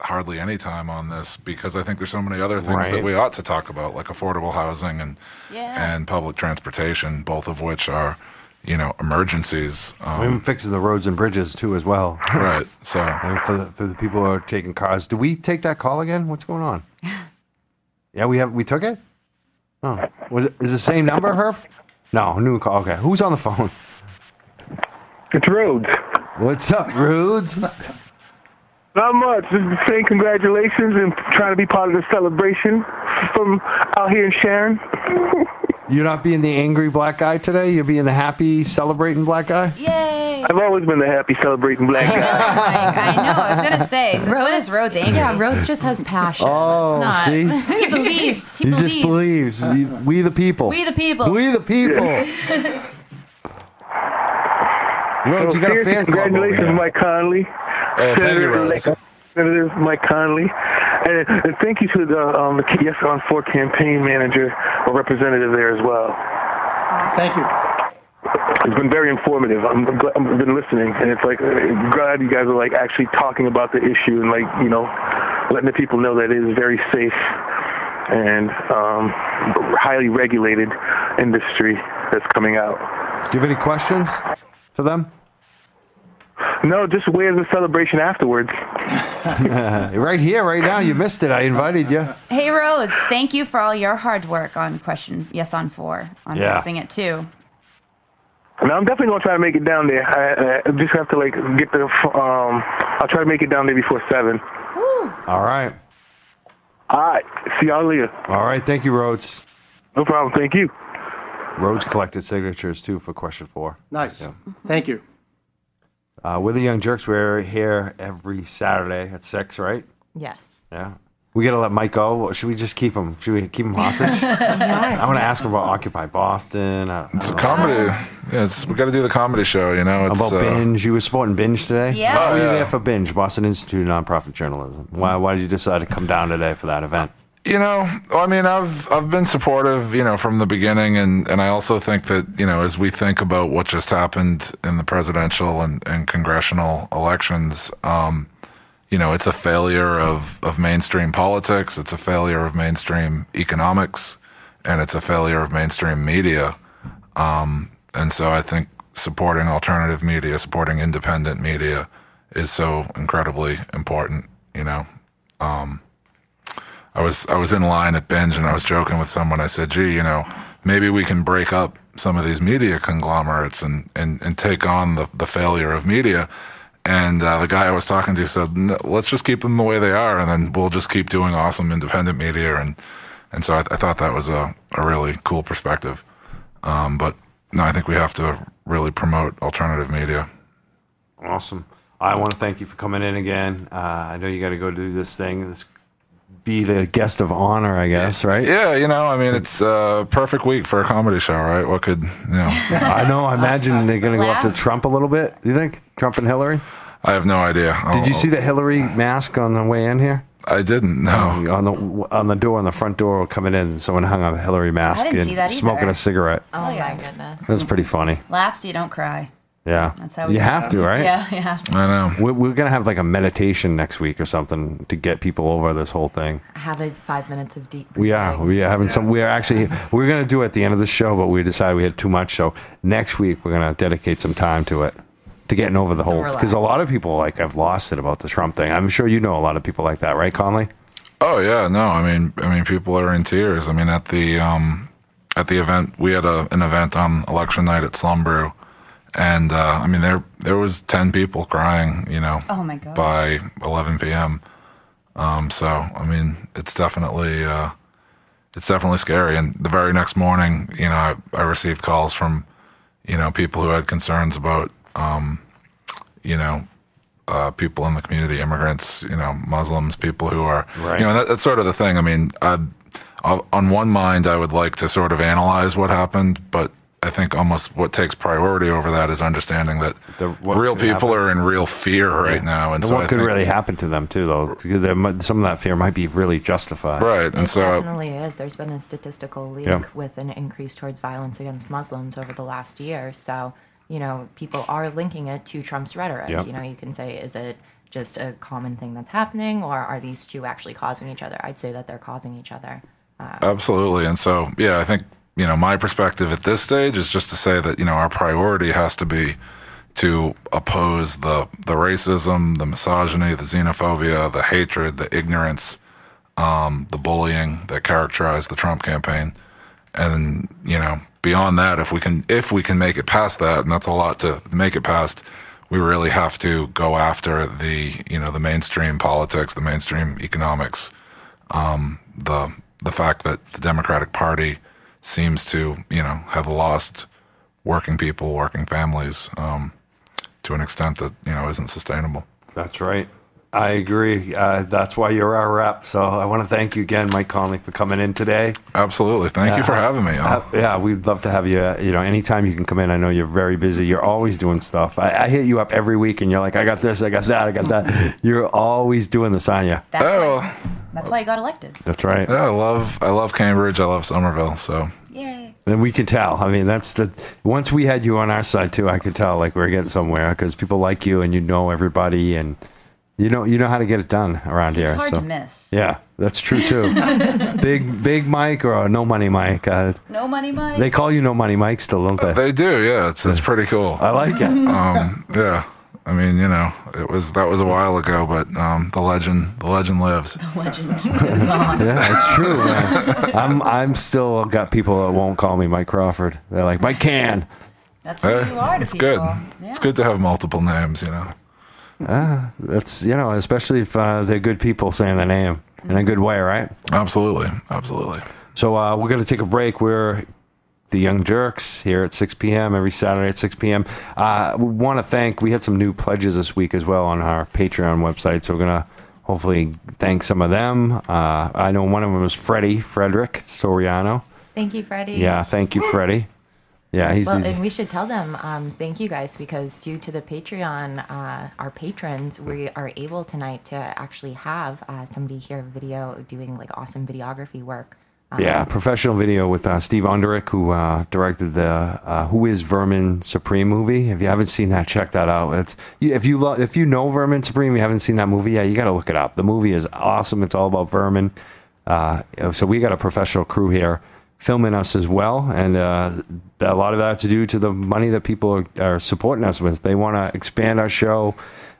hardly any time on this because I think there's so many other things Right. that we ought to talk about, like affordable housing and Yeah. and public transportation, both of which are, you know, emergencies. We Um, even fixes the roads and bridges too as well. right. So (laughs) And for the, for the people who are taking cars, do we take that call again? What's going on? (laughs) Yeah, we have we took it. Oh, was it is it the same number, Herb? No, new call. Okay, who's on the phone? It's Rhodes. What's up, Rudes? Not much. Just saying congratulations and trying to be part of the celebration from out here in Sharon. (laughs) You're not being the angry black guy today. You're being the happy, celebrating black guy. Yay! I've always been the happy celebrating black (laughs) guy. I know. I was gonna say. Since when is Rhodes angry? Yeah, Rhodes just has passion. Oh, It's not- see, He believes. He, he believes. just believes. We, we the people. We the people. We the people. Rhodes, you got a fan Congratulations. Mike Connolly. Oh, thank you, Rhodes. Senator Mike Connolly. And, and thank you to the, um, the Yes on 4 campaign manager or representative there as well. Thank you. It's been very informative. I'm, I'm glad, I've been listening, and it's like I'm glad you guys are like actually talking about the issue and like you know letting the people know that it is very safe and um, highly regulated industry that's coming out. Do you have any questions for them? No, just where's the celebration afterwards? (laughs) Right here, right now. You missed it. I invited you. Hey Rhodes, thank you for all your hard work on question yes on four on Yeah. fixing it too. No, I'm definitely gonna try to make it down there. I, I just have to like get the. Um, I'll try to make it down there before seven. All right. All right. See y'all later. All right. Thank you, Rhodes. No problem. Thank you. Rhodes collected signatures too for question four. Nice. Thank you. Uh, we're the Young Jurks. We're here every Saturday at six, right? Yes. Yeah. We got to let Mike go. Should we just keep him? Should we keep him hostage? I want to ask him about Occupy Boston. Uh, It's a comedy. Yeah, it's, we got to do the comedy show. You know, it's about uh, BINJ. You were supporting BINJ today? Yeah. Why were you Oh, yeah. there for BINJ, Boston Institute of Nonprofit Journalism? Why, why did you decide to come down today for that event? You know, I mean, I've I've been supportive, you know, from the beginning, and and I also think that you know, as we think about what just happened in the presidential and, and congressional elections, um, you know, it's a failure of of mainstream politics, it's a failure of mainstream economics, and it's a failure of mainstream media. Um, and so I think supporting alternative media, supporting independent media, is so incredibly important. You know. I was I was in line at BINJ and I was joking with someone. I said, "Gee, you know, maybe we can break up some of these media conglomerates and and, and take on the, the failure of media." And uh, the guy I was talking to said, "Let's just keep them the way they are, and then we'll just keep doing awesome independent media." And and so I, I thought that was a, a really cool perspective. Um, but no, I think we have to really promote alternative media. Awesome. I want to thank you for coming in again. Uh, I know you got to go do this thing. This be the guest of honor, I guess, right? Yeah, you know, I mean, it's a perfect week for a comedy show, right? What could you know? (laughs) I know. I imagine they're going to go after Laugh. Trump a little bit. Do you think Trump and Hillary? I have no idea. Did you see the Hillary mask on the way in here? I didn't. No. On the on the door, on the front door, coming in, someone hung a Hillary mask didn't and see that smoking either. a cigarette. Oh, oh yeah. my goodness. That's pretty funny. Laugh so you don't cry. Yeah, That's how we you have it. to, right? Yeah, yeah. I know. We're, we're gonna have like a meditation next week or something to get people over this whole thing. Have a five minutes of deep We are. We are having some. We are actually. We are going to do it at the end of the show, but we decided we had too much. So next week we're going to dedicate some time to it, to getting over the whole. Because a lot of people like have lost it about the Trump thing. I'm sure you know a lot of people like that, right, Connolly? Oh yeah, no. I mean, I mean, people are in tears. I mean, at the um, at the event, we had a, an event on election night at Slumbrew, and uh, I mean, there there was ten people crying. You know, Oh, my gosh. by 11 p.m. Um, so I mean, it's definitely uh, it's definitely scary. And the very next morning, you know, I, I received calls from you know people who had concerns about um, you know uh, people in the community, immigrants, you know, Muslims, people who are, Right. you know, that, that's sort of the thing. I mean, I'd, I'll, on one mind, I would like to sort of analyze what happened, but I think almost what takes priority over that is understanding that The- real people happen. are in real fear right now, and And so what I could think, really happen to them too, though? Might- Some of that fear might be really justified. right, and It so definitely is. There's been a statistical link Yeah. with an increase towards violence against Muslims over the last year. So, you know, people are linking it to Trump's rhetoric. Yep. You know, you can say, is it just a common thing that's happening, or are these two actually causing each other? I'd say that they're causing each other. Um, Absolutely. And so, yeah, I think, you know, my perspective at this stage is just to say that, you know, our priority has to be to oppose the, the racism, the misogyny, the xenophobia, the hatred, the ignorance, um, the bullying that characterized the Trump campaign. And, you know, beyond that, if we can, if we can make it past that, and that's a lot to make it past, we really have to go after the, you know, the mainstream politics, the mainstream economics, um, the the fact that the Democratic Party seems to, you know, have lost working people, working families, um, to an extent that you know isn't sustainable. That's right. I agree. Uh, that's why you're our rep. So I want to thank you again, Mike Connolly, for coming in today. Absolutely. Thank you for having me. Uh, yeah, we'd love to have you. uh, You know, anytime you can come in. I know you're very busy. You're always doing stuff. I, I hit you up every week, and you're like, "I got this, I got that, I got that." You're always doing this, on you. That's, oh, why, that's why you got elected. That's right. yeah, I love I love Cambridge. I love Somerville. So Yay. And we can tell. I mean, that's the once we had you on our side too. I could tell like we're getting somewhere because people like you and you know everybody and you know you know how to get it done around It's here. hard so. to miss. Yeah, that's true too. (laughs) big big Mike or no money Mike. Uh, No money, Mike. they call you no money Mike still, don't they? they do. Yeah, it's it's pretty cool. I like it. Um, yeah. I mean, you know, it was that was a while ago, but um, the legend the legend lives. The legend lives on. (laughs) Yeah, it's true, man. I'm I'm still got people that won't call me Mike Crawford. They're like Mike Can. That's who Eh, you are to it's people. good. Yeah. It's good to have multiple names, you know. That's you know, especially if uh, they're good people saying the name in a good way, right? Absolutely, absolutely. So uh, we're going to take a break. We're the Young Jurks here at 6 p.m. every Saturday at 6 p.m. Uh, we want to thank. We had some new pledges this week as well on our Patreon website, so we're going to hopefully thank some of them. Uh, I know one of them is Freddie Frederick Soriano. Thank you, Freddie. Yeah, thank you, Freddie. Yeah, he's Well, the, and we should tell them um, thank you guys because due to the Patreon, uh, our patrons, we are able tonight to actually have uh, somebody here video doing like awesome videography work. Um, Yeah, professional video with uh, Steve Underick, who uh, directed the uh, "Who Is Vermin Supreme" movie. If you haven't seen that, check that out. It's if you lo- if you know Vermin Supreme, you haven't seen that movie, yeah, you got to look it up. The movie is awesome. It's all about vermin. Uh, so we got a professional crew here filming us as well, and uh, a lot of that to do to the money that people are, are supporting us with. They want to expand our show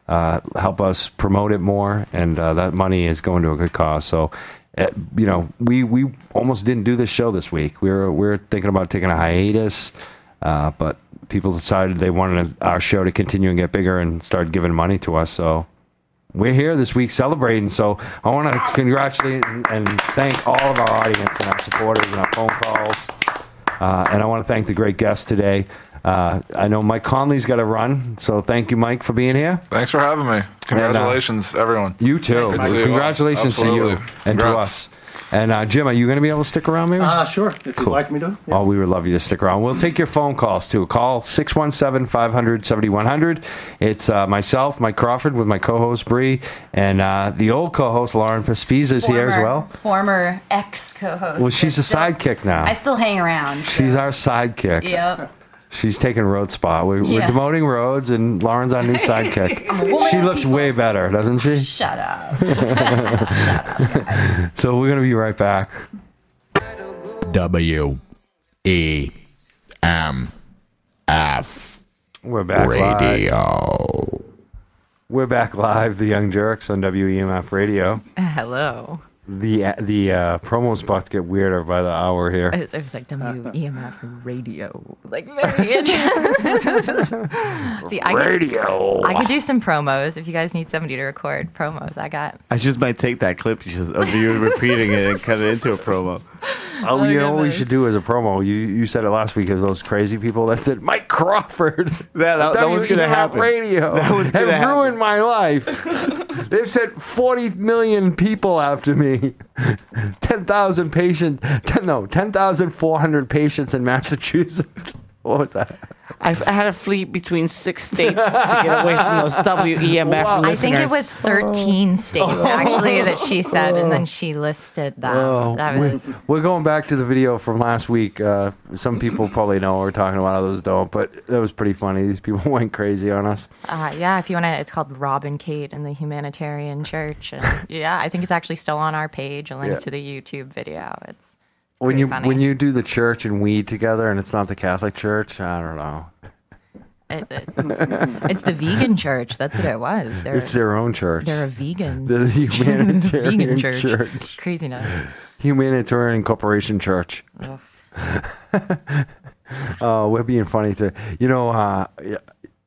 uh, help us promote it more, and uh, that money is going to a good cause. So, uh, you know, we we almost didn't do this show this week. We were we are thinking about taking a hiatus, uh, but people decided they wanted our show to continue and get bigger and start giving money to us. So. We're here this week celebrating, so I want to congratulate and, and thank all of our audience and our supporters and our phone calls. Uh, and I want to thank the great guests today. Uh, I know Mike Connolly's got to run, so thank you, Mike, for being here. Thanks for having me. Congratulations, everyone. You too. Good to you all. Congratulations to you Absolutely. and to us. And uh, Jim, are you going to be able to stick around, maybe? Uh, sure, if you'd like me to. Yeah. Oh, we would love you to stick around. We'll take your phone calls too. Call 617 500 7100. It's uh, myself, Mike Crawford, with my co host, Bree, and uh, the old co host, Lauren Paspiza, is here as well. Former ex co-host. Well, she's a still- sidekick now. I still hang around. so- She's our sidekick. Yep. She's taking Rhodes' spot. We're, we're demoting Rhodes, and Lauren's our new (laughs) sidekick. a woman she of looks people. way better, doesn't she? Shut up. (laughs) So we're going to be right back. W E M F We're back live. Radio. We're back live, the Young Jurks on WEMF Radio. Hello. The the uh, promo spots get weirder by the hour here. It was, it was like WEMF radio. Like (laughs) very interesting. (laughs) See, I could, Radio. I could do some promos if you guys need somebody to record promos. I got. I just might take that clip just, of you repeating it and cut it into a promo. Oh, you know what we should do as a promo? You you said it last week as those crazy people that said Mike Crawford. (laughs) Yeah, that- that was gonna happen. Radio. (laughs) That was have happen. ruined my life. (laughs) They've sent 40 million people after me. 10,000 patients. 10, no, 10,400 patients in Massachusetts. What was that? I've had to flee between six states to get away from those (laughs) WEMF Wow. I think it was 13 states actually that she said, and then she listed that. Oh, that we, was. we're going back to the video from last week. Uh, some people probably know what we're talking about, others don't, but that was pretty funny. These people (laughs) went crazy on us. Uh, yeah, if you want to, it's called Rob and Kate and the Humanitarian Church. And (laughs) yeah, I think it's actually still on our page. A link Yeah. to the YouTube video. It's When pretty you funny. when you do the church and weed together, and it's not the Catholic Church, I don't know. it, it's, it's the vegan church. That's what it was. They're It's their own church. they're a vegan the (laughs) Humanitarian vegan church. church. Craziness. Humanitarian Corporation Church. (laughs) Oh, we're being funny to you know. Uh,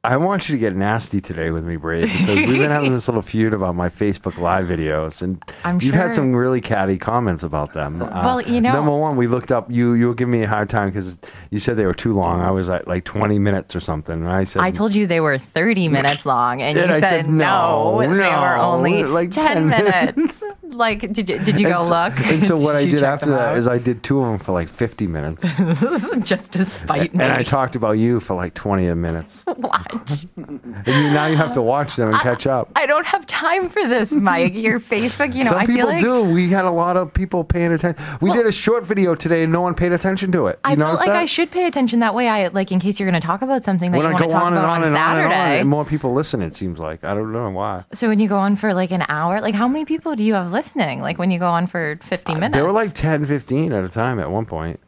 I want you to get nasty today with me, Brave, because we've been having this little feud about my Facebook Live videos, and I'm you've had some really catty comments about them. Uh, Well, you know- number one, we looked up. You you were giving me a hard time because you said they were too long. I was at like 20 minutes or something, and I said I told you they were 30 minutes long, and Did you I? said, no, no, they were only like 10, 10 minutes. Like, did you did you go And so- look? And so what I did after that out? is I did two of them for like 50 minutes, (laughs) just to spite me. and I talked about you for like 20 minutes. (laughs) what? (laughs) And you, now you have to watch them and catch up. I don't have time for this, Mike. Your Facebook, you know, Some I people like do. We had a lot of people paying attention. We did a short video today, and no one paid attention to it. You I felt like that? I should pay attention that way. I like in case you're going to talk about something that When you I want to go talk on and about on on and on and Saturday. on, and more people listen. It seems like I don't know why. so when you go on for like an hour, like how many people do you have listening? Like when you go on for 50 minutes? There were like 10, 15 at a time at one point.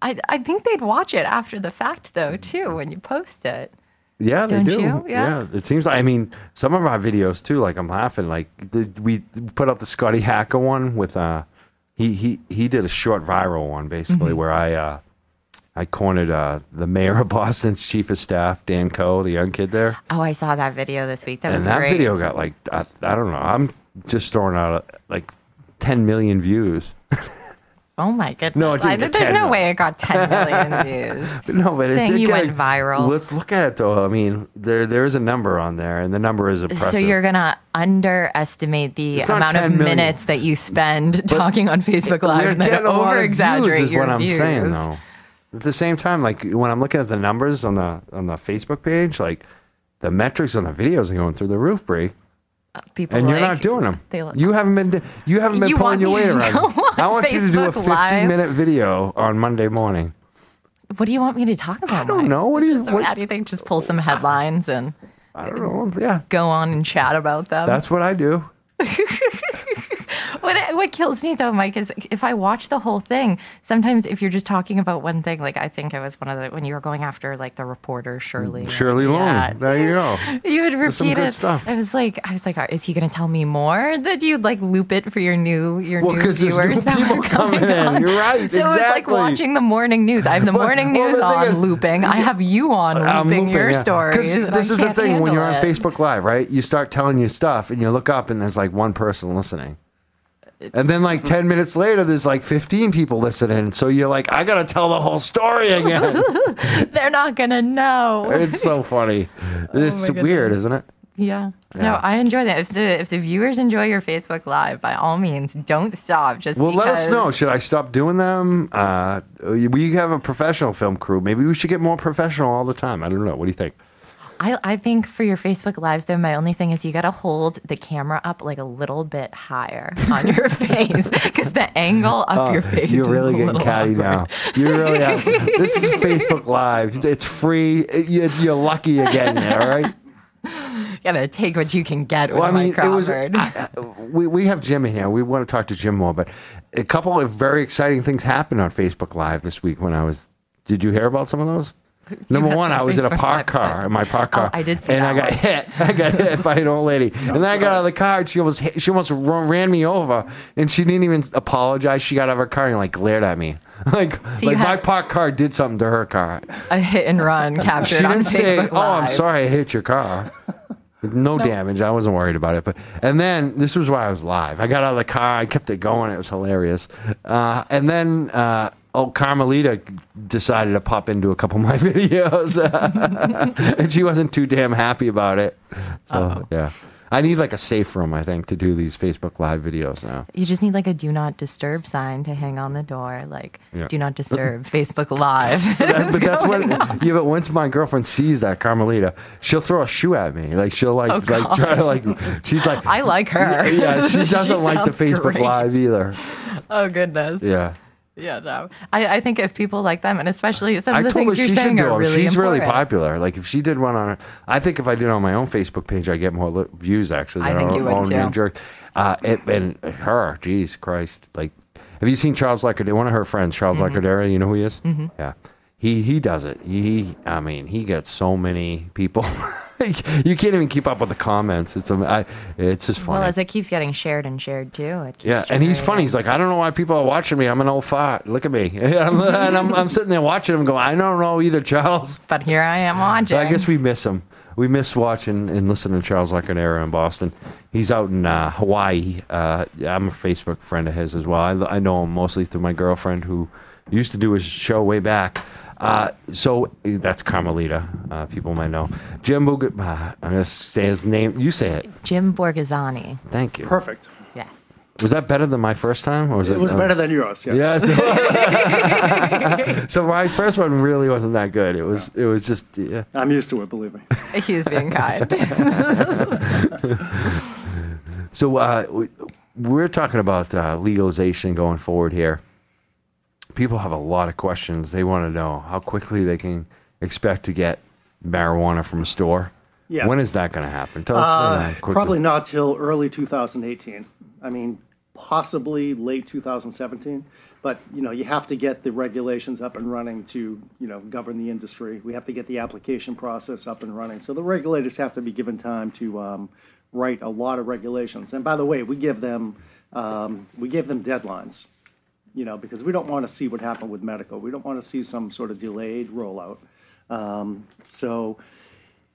I, I think they'd watch it after the fact though too when you post it. Yeah, they Don't do. you? Yeah. it seems like. I mean, some of our videos too. Like I'm laughing. Like the, we put out the Scotty Hacker one with uh, he he he did a short viral one basically Mm-hmm. where I uh, I cornered uh, the mayor of Boston's chief of staff, Dan Koh, the young kid there. Oh, I saw that video this week. That and was that great. video got like I, I don't know. I'm just throwing out uh, like 10 million views. (laughs) Oh my goodness! No, I, there's 10 no way it got 10 (laughs) million views. No, but Saying it did you get, went viral. Let's look at it though. I mean, there there is a number on there, and the number is impressive. So you're gonna underestimate the It's amount of 10 million. minutes that you spend talking on Facebook Live and then over exaggerate your what I'm views. saying though. At the same time, like when I'm looking at the numbers on the on the Facebook page, like the metrics on the videos are going through the roof, Bree. People And you're not doing them. they look- You haven't been. You haven't been You pulling your weight around. (laughs) I want you to do a Facebook 15 Live? minute video on Monday morning. What do you want me to talk about? I don't know. What do you- what- how do you think? Just pull some headlines and I don't know. Yeah, go on and chat about them. that's what I do. (laughs) What what kills me though, Mike, is if I watch the whole thing. Sometimes if you're just talking about one thing, like I think it was one of the when you were going after like the reporter Shirley. Mm, Shirley Leung. Yeah. There you go. (laughs) You would There's some repeat good it. stuff. I was like, I was like, is he going to tell me more? That you'd like loop it for your new your Well, new viewers new that people were coming in. on. You're right, So it's like watching the morning news. I have the morning well, news the on is- looping. I have you on I'm looping, your yeah. stories. This is the thing when you're on it. Facebook Live, right? You start telling your stuff, and you look up, and there's like one person listening. And then, like 10 minutes later, there's like 15 people listening. So you're like, I got to tell the whole story again. (laughs) They're not gonna know. it's so funny. (laughs) It's Oh my weird, isn't it? Yeah. Yeah. No, I enjoy that. If the if the viewers enjoy your Facebook Live, by all means, don't stop. Just Well, let us know. Should I stop doing them? Uh, we have a professional film crew. Maybe we should get more professional all the time. I don't know. What do you think? I, I think for your Facebook Lives, though, my only thing is you got to hold the camera up like a little bit higher on your (laughs) face because the angle up oh, your face. Oh, You're really getting catty now. awkward. You really have. This is (laughs) Facebook Live. It's free. You- You're lucky you're getting it. All right. You got to take what you can get with Well, I mean, Mike it was. I- we we have Jim in here. We want to talk to Jim more, but a couple of very exciting things happened on Facebook Live this week. When I was, did you hear about some of those? (laughs) Number one, I was in a parked car, in my parked car. Oh, I did see and that I got one. hit. (laughs) I got hit by an old lady, (laughs) and then I got out of the car. And she almost hit, she almost run, ran me over, and she didn't even apologize. She got out of her car and like glared at me, like So you like my had- parked car did something to her car. a hit and run captured She on didn't say, "Oh, I'm Live. sorry, I hit your car." No damage. I wasn't worried about it. But and then this was why I was live. I got out of the car. I kept it going. It was hilarious. Uh, and then uh, oh, Carmelita decided to pop into a couple (laughs) of my videos, (laughs) and she wasn't too damn happy about it. So yeah, I need like a safe room. I think to do these Facebook Live videos now. You just need like a do not disturb sign to hang on the door, like Yeah. do not disturb (laughs) Facebook Live. That- but that's what. Yeah, but once my girlfriend sees that Carmelita, she'll throw a shoe at me. Like she'll like Oh, like try to like. She's like. (laughs) I like her. Yeah, she (laughs) doesn't like the Facebook great. Live either. Oh goodness. Yeah. Yeah, no. I, I think if people like them, and especially some of the told her things you're she saying do are really She's really popular. Like if she did one on, her, I think if I did it on my own Facebook page, I get more li- views actually. I think you would, own too. jerk. Uh, it, and her, jeez, Christ, like, have you seen Charles Laquidara? One of her friends, Charles Mm-hmm. Laquidara. You know who he is? Mm-hmm. Yeah, he he does it. He, I mean, he gets so many people. (laughs) You can't even keep up with the comments. It's I, it's just funny. Well, as it keeps getting shared and shared too. Yeah, and he's funny. He's like, I don't know why people are watching me. I'm an old fart. Look at me. (laughs) and I'm, and I'm, I'm sitting there watching him going, I don't know either, Charles. (laughs) But here I am watching. I guess we miss him. We miss watching and listening to Charles Laquidara in Boston. He's out in uh, Hawaii. Uh, I'm a Facebook friend of his as well. I, I know him mostly through my girlfriend who used to do his show way back. Uh, so that's Carmelita. Uh, people might know. Jim Bug- uh, I'm going to say his name. You say it. Jim Borghesani. Thank you. Perfect. Yes. Was that better than my first time? Or was it, It was uh, better than yours. Yes. Yeah. (laughs) So, (laughs) so my first one really wasn't that good. It was. It was just. Yeah. I'm used to it, believe me. (laughs) He was being kind. So uh, we- we're talking about uh, legalization going forward here. People have a lot of questions. They want to know how quickly they can expect to get marijuana from a store. Yeah. When is that going to happen? Tell us. Uh, uh, quickly. probably not till early 2018. I mean, possibly late 2017. But you know, you have to get the regulations up and running to you know govern the industry. We have to get the application process up and running. So the regulators have to be given time to um, write a lot of regulations. And by the way, we give them um, we give them deadlines. You know, because we don't want to see what happened with medical. We don't want to see some sort of delayed rollout. Um, So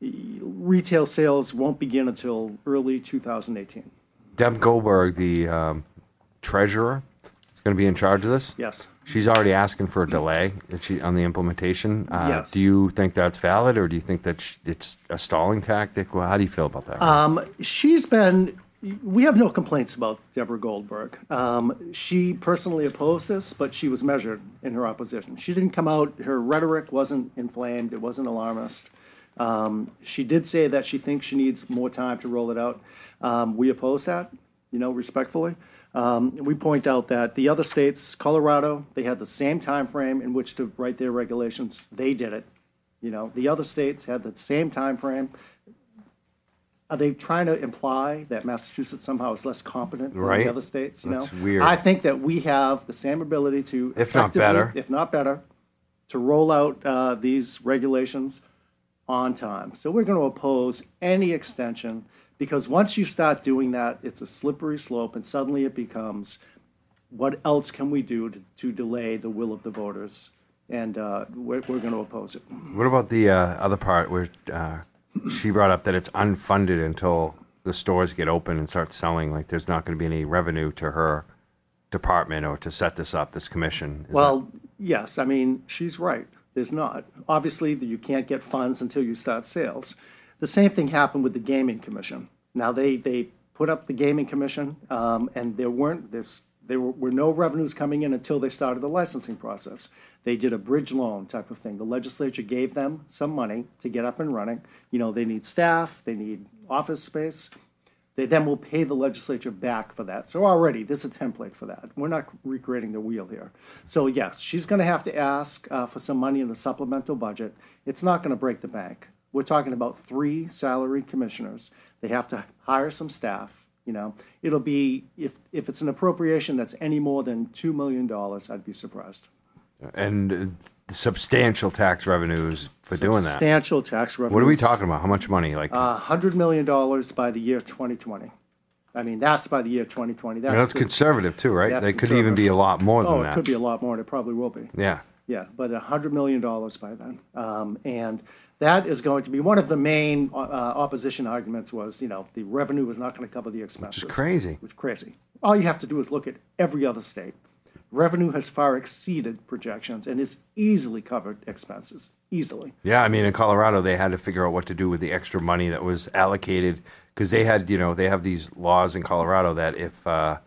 retail sales won't begin until early 2018. Deb Goldberg, the um, treasurer, is going to be in charge of this. Yes. She's already asking for a delay she, on the implementation. Uh, Yes. Do you think that's valid, or do you think that it's a stalling tactic? Well, how do you feel about that? Um, she's been, we have no complaints about Deborah Goldberg. Um, she personally opposed this, but she was measured in her opposition. She didn't come out, her rhetoric wasn't inflamed, it wasn't alarmist. Um, she did say that she thinks she needs more time to roll it out. Um, we oppose that, you know, respectfully. Um, we point out that the other states, Colorado, they had the same time frame in which to write their regulations. They did it. You know, the other states had the same time frame. Are they trying to imply that Massachusetts somehow is less competent than Right. the other states? You That's know? weird. I think that we have the same ability to, If not effectively- better. if not better, to roll out uh, these regulations on time. So we're going to oppose any extension because once you start doing that, it's a slippery slope, and suddenly it becomes, what else can we do to, to delay the will of the voters? And uh, we're, we're going to oppose it. What about the uh, other part where uh, she brought up that it's unfunded until the stores get open and start selling? Like, there's not going to be any revenue to her department or to set this up, this commission. Is Well, yes, I mean, she's right. There's not. Obviously, you can't get funds until you start sales. The same thing happened with the Gaming Commission. Now, they, they put up the Gaming Commission, um, and there weren't, there's, there were, were no revenues coming in until they started the licensing process. They did a bridge loan type of thing. The legislature gave them some money to get up and running. You know, they need staff, they need office space. They then will pay the legislature back for that. So already, there's a template for that. We're not recreating the wheel here. So yes, she's going to have to ask uh, for some money in the supplemental budget. It's not going to break the bank. We're talking about three salaried commissioners. They have to hire some staff. You know, it'll be if if it's an appropriation that's any more than two million dollars, I'd be surprised. And uh, substantial tax revenues for doing that. Substantial tax revenue. What are we talking about? How much money? Like, Uh, hundred million dollars by the year 2020. I mean, that's by the year 2020. That's, and that's conservative too, right? that's They could even be a lot more than Oh, it could be a lot more, and it probably will be. Yeah. Yeah, but a hundred million dollars by then. Um, and that is going to be, one of the main, uh, opposition arguments was, you know, the revenue was not gonna cover the expenses. It's crazy. It's crazy. All you have to do is look at every other state. Revenue has far exceeded projections and has easily covered expenses, easily. Yeah, I mean, in Colorado, they had to figure out what to do with the extra money that was allocated because they had, you know, they have these laws in Colorado that if uh,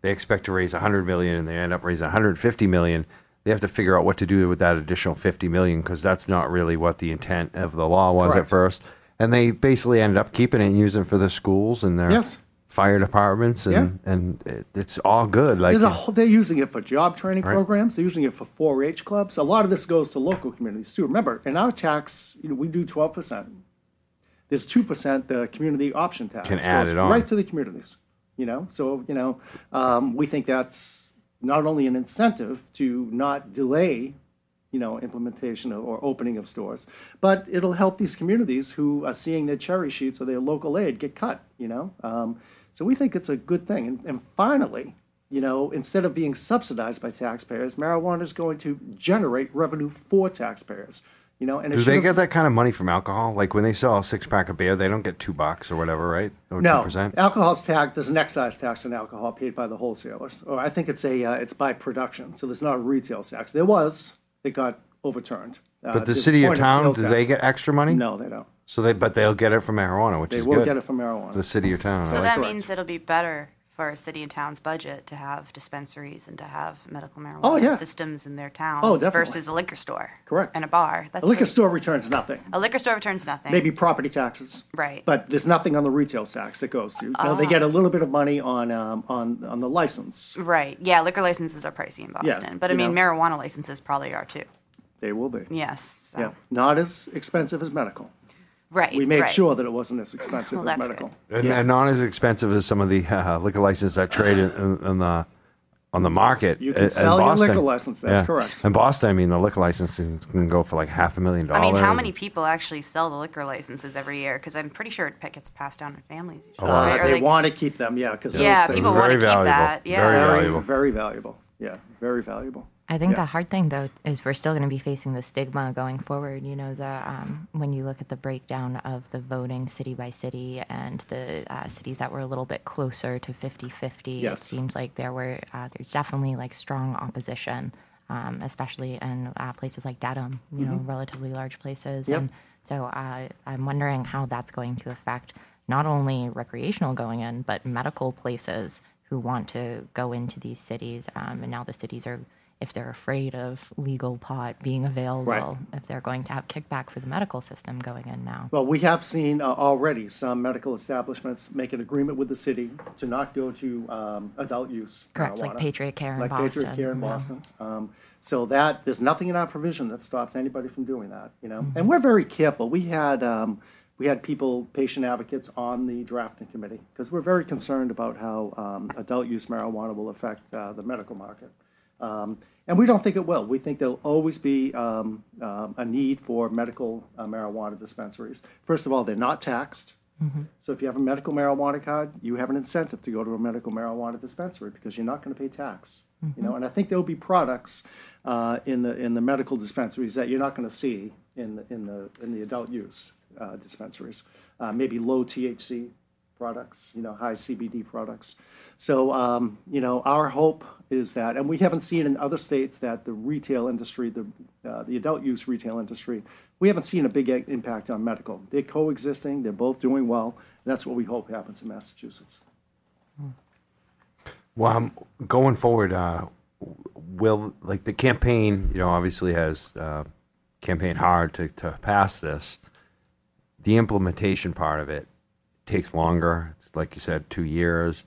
they expect to raise 100 million and they end up raising 150 million, they have to figure out what to do with that additional 50 million because that's not really what the intent of the law was at first. And they basically ended up keeping it and using it for the schools and their Yes. Fire departments, and and it, it's all good. Like There's a whole, they're using it for job training Right. programs. They're using it for 4-H clubs. A lot of this goes to local communities too. Remember, in our tax, you know, we do 12%. There's 2% the community option tax. Can add it on. Right to the communities, you know? So, you know, um, we think that's not only an incentive to not delay, you know, implementation or opening of stores, but it'll help these communities who are seeing their cherry sheets or their local aid get cut, you know? Um, so we think it's a good thing. And, and finally, you know, instead of being subsidized by taxpayers, marijuana is going to generate revenue for taxpayers. You know, and do they get that kind of money from alcohol? Like when they sell a six pack of beer, they don't get two bucks or whatever, right? Or no, 2%? alcohol's tax. There's an excise tax on alcohol paid by the wholesalers, or I think it's a uh, it's by production. So there's not a retail tax. There was, it got overturned. Uh, But the city or of town, do tax. they get extra money? No, they don't. So they, but they'll get it from marijuana, which They is will good. get it from marijuana. The city or town. So I that like means it'll be better for a city and town's budget to have dispensaries and to have medical marijuana Oh, yeah. systems in their town Oh, definitely. versus a liquor store. Correct. And a bar. That's a liquor really- store returns nothing. A liquor store returns nothing. Maybe property taxes. Right. But there's nothing on the retail tax that goes to. You they Ah. get a little bit of money on um, on on the license. Right. Yeah, liquor licenses are pricey in Yeah, Boston. but I you mean, know. marijuana licenses probably are too. They will be. Yes. So. Yeah, not as expensive as medical. Right. We made right. sure that it wasn't as expensive Well, as that's medical. And, and not as expensive as some of the (laughs) uh, liquor licenses that trade in, in, in the on the market. You in- can in sell your Boston. liquor license, that's correct. In Boston, I mean, the liquor licenses can go for like half a million dollars. I dollars. mean, how many people actually sell the liquor licenses every year? Because I'm pretty sure it gets passed down to families. usually, Uh, right? Or they like- want to keep them, yeah, because Yeah, people wanna keep valuable. that, yeah. Very very, valuable. very valuable. Yeah, very valuable. I think Yeah. the hard thing though is we're still going to be facing the stigma going forward. You know, the um, when you look at the breakdown of the voting city by city and the uh, cities that were a little bit closer to 50-50, it seems like there were uh, there's definitely like strong opposition, um, especially in uh, places like Dedham. You know, relatively large places, Mm-hmm. Yep. and so uh, I'm wondering how that's going to affect not only recreational going in, but medical places who want to go into these cities. Um, and now the cities are, if they're afraid of legal pot being available, if they're going to have kickback for the medical system going in now. Well, we have seen uh, already some medical establishments make an agreement with the city to not go to um, adult use Correct, like marijuana. Patriot Care in like Boston. Patriot Care in yeah. Boston. Um, so that there's nothing in our provision that stops anybody from doing that. You know, Mm-hmm. and we're very careful. We had um, we had people, patient advocates, on the drafting committee because we're very concerned about how um, adult use marijuana will affect uh, the medical market. Um, and we don't think it will. We think there'll always be um, um, a need for medical uh, marijuana dispensaries. First of all, they're not taxed. So if you have a medical marijuana card, you have an incentive to go to a medical marijuana dispensary because you're not going to pay tax. You know, and I think there will be products uh, in the in the medical dispensaries that you're not going to see in the in the in the adult use uh, dispensaries. Uh, maybe low THC products, you know, high CBD products. So, um, you know, our hope is that, and we haven't seen in other states that the retail industry, the, uh, the adult use retail industry, we haven't seen a big impact on medical. They're coexisting, they're both doing well, and that's what we hope happens in Massachusetts. Well, um, going forward, uh, will like the campaign, you know, obviously has uh, campaigned hard to, to pass this. The implementation part of it takes longer. It's like you said, two years.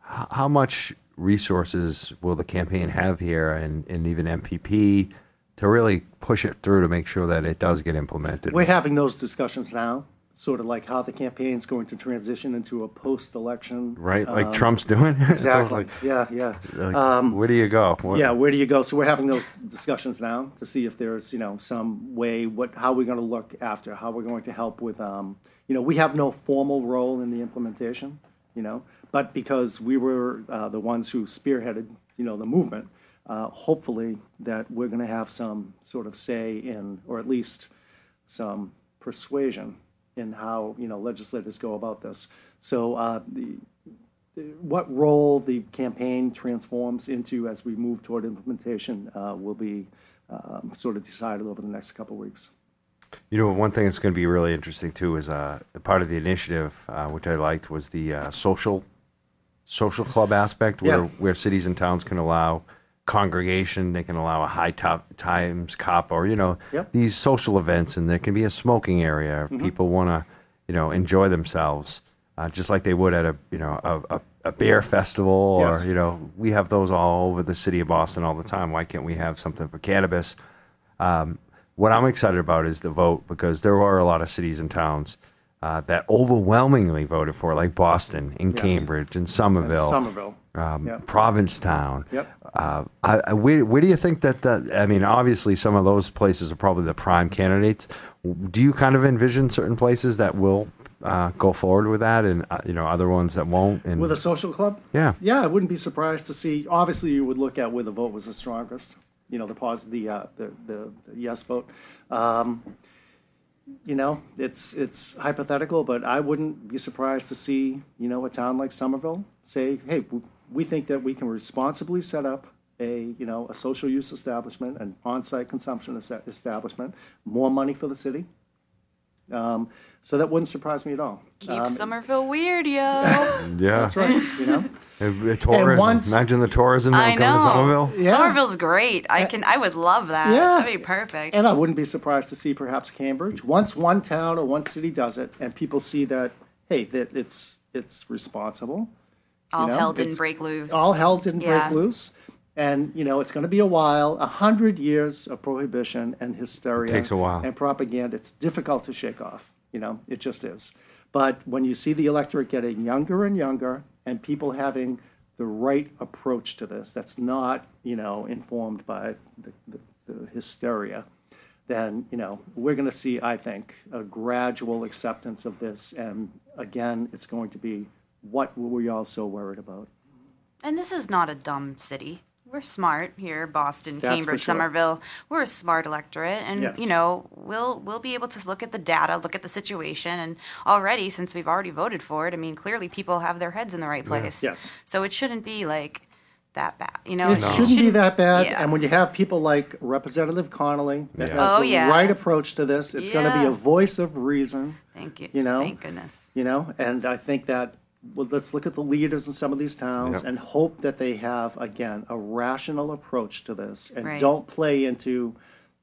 How, how much resources will the campaign have here, and, and even MPP, to really push it through to make sure that it does get implemented? We're having those discussions now, sort of like how the campaign's going to transition into a post-election. right, like um, Trump's doing. (laughs) Exactly, like- yeah, yeah. like, where do you go? What- Yeah, where do you go? So we're having those discussions now to see if there's, you know, some way, what, how we're going to look after, how we're going to help with, um, you know, we have no formal role in the implementation, you know, but because we were uh, the ones who spearheaded, you know, the movement, uh, hopefully that we're going to have some sort of say in, or at least some persuasion in how, you know, legislators go about this. So uh, the, what role the campaign transforms into as we move toward implementation uh, will be um, sort of decided over the next couple of weeks. You know, one thing that's going to be really interesting too is uh, part of the initiative, uh, which I liked, was the uh, social social club aspect, where Yeah. where cities and towns can allow congregation, they can allow a high top times cop, or you know, Yep. these social events, and there can be a smoking area if people want to, you know, enjoy themselves, uh, just like they would at a you know a, a, a beer festival, or Yes. you know, we have those all over the city of Boston all the time. Why can't we have something for cannabis? Um, what I'm excited about is the vote because there are a lot of cities and towns uh, that overwhelmingly voted for, like Boston, and Yes. Cambridge, and Somerville, Somerville. um, Yep. Provincetown. Yep. Uh, I, I, where, where do you think that the? I mean, obviously, some of those places are probably the prime candidates. Do you kind of envision certain places that will uh, go forward with that, and uh, you know, other ones that won't? And With a social club? Yeah. Yeah, I wouldn't be surprised to see, obviously, you would look at where the vote was the strongest, you know, the pos, the, uh, the, the the yes vote. Um, You know, it's, it's hypothetical, but I wouldn't be surprised to see, you know, a town like Somerville say, hey, we think that we can responsibly set up a, you know, a social use establishment, an on-site consumption establishment, more money for the city. Um, So that wouldn't surprise me at all. Keep Somerville weird, yo. (laughs) yeah, That's right, you know? Uh, tourism. once- Imagine the tourism that I will come to know. Somerville. Yeah. Somerville's great. I can. I would love that. Yeah. That'd be perfect. And I wouldn't be surprised to see perhaps Cambridge. Once one town or one city does it, and people see that, hey, that it's it's responsible. all know, hell didn't break loose. All hell didn't Yeah. break loose. And you know it's going to be a while, a hundred years of prohibition and hysteria. takes a while. And propaganda. It's difficult to shake off. You know, it just is. But when you see the electorate getting younger and younger, and people having the right approach to this, that's not you know informed by the, the, the hysteria, then you know we're going to see, I think, a gradual acceptance of this. And again, it's going to be what were we all so worried about? And this is not a dumb city. We're smart here, Boston, That's Cambridge, sure. Somerville. We're a smart electorate, and Yes. you know we'll we'll be able to look at the data, look at the situation, and already since we've already voted for it, I mean clearly people have their heads in the right place. Yes. So it shouldn't be like that bad, you know. It shouldn't be that bad. yeah. And when you have people like Representative Connolly that Yeah. has Oh, the yeah. right approach to this, it's going to be a voice of reason. Thank you. You know, Thank goodness. You know, and I think that well, let's look at the leaders in some of these towns Yep. and hope that they have again a rational approach to this and Right. don't play into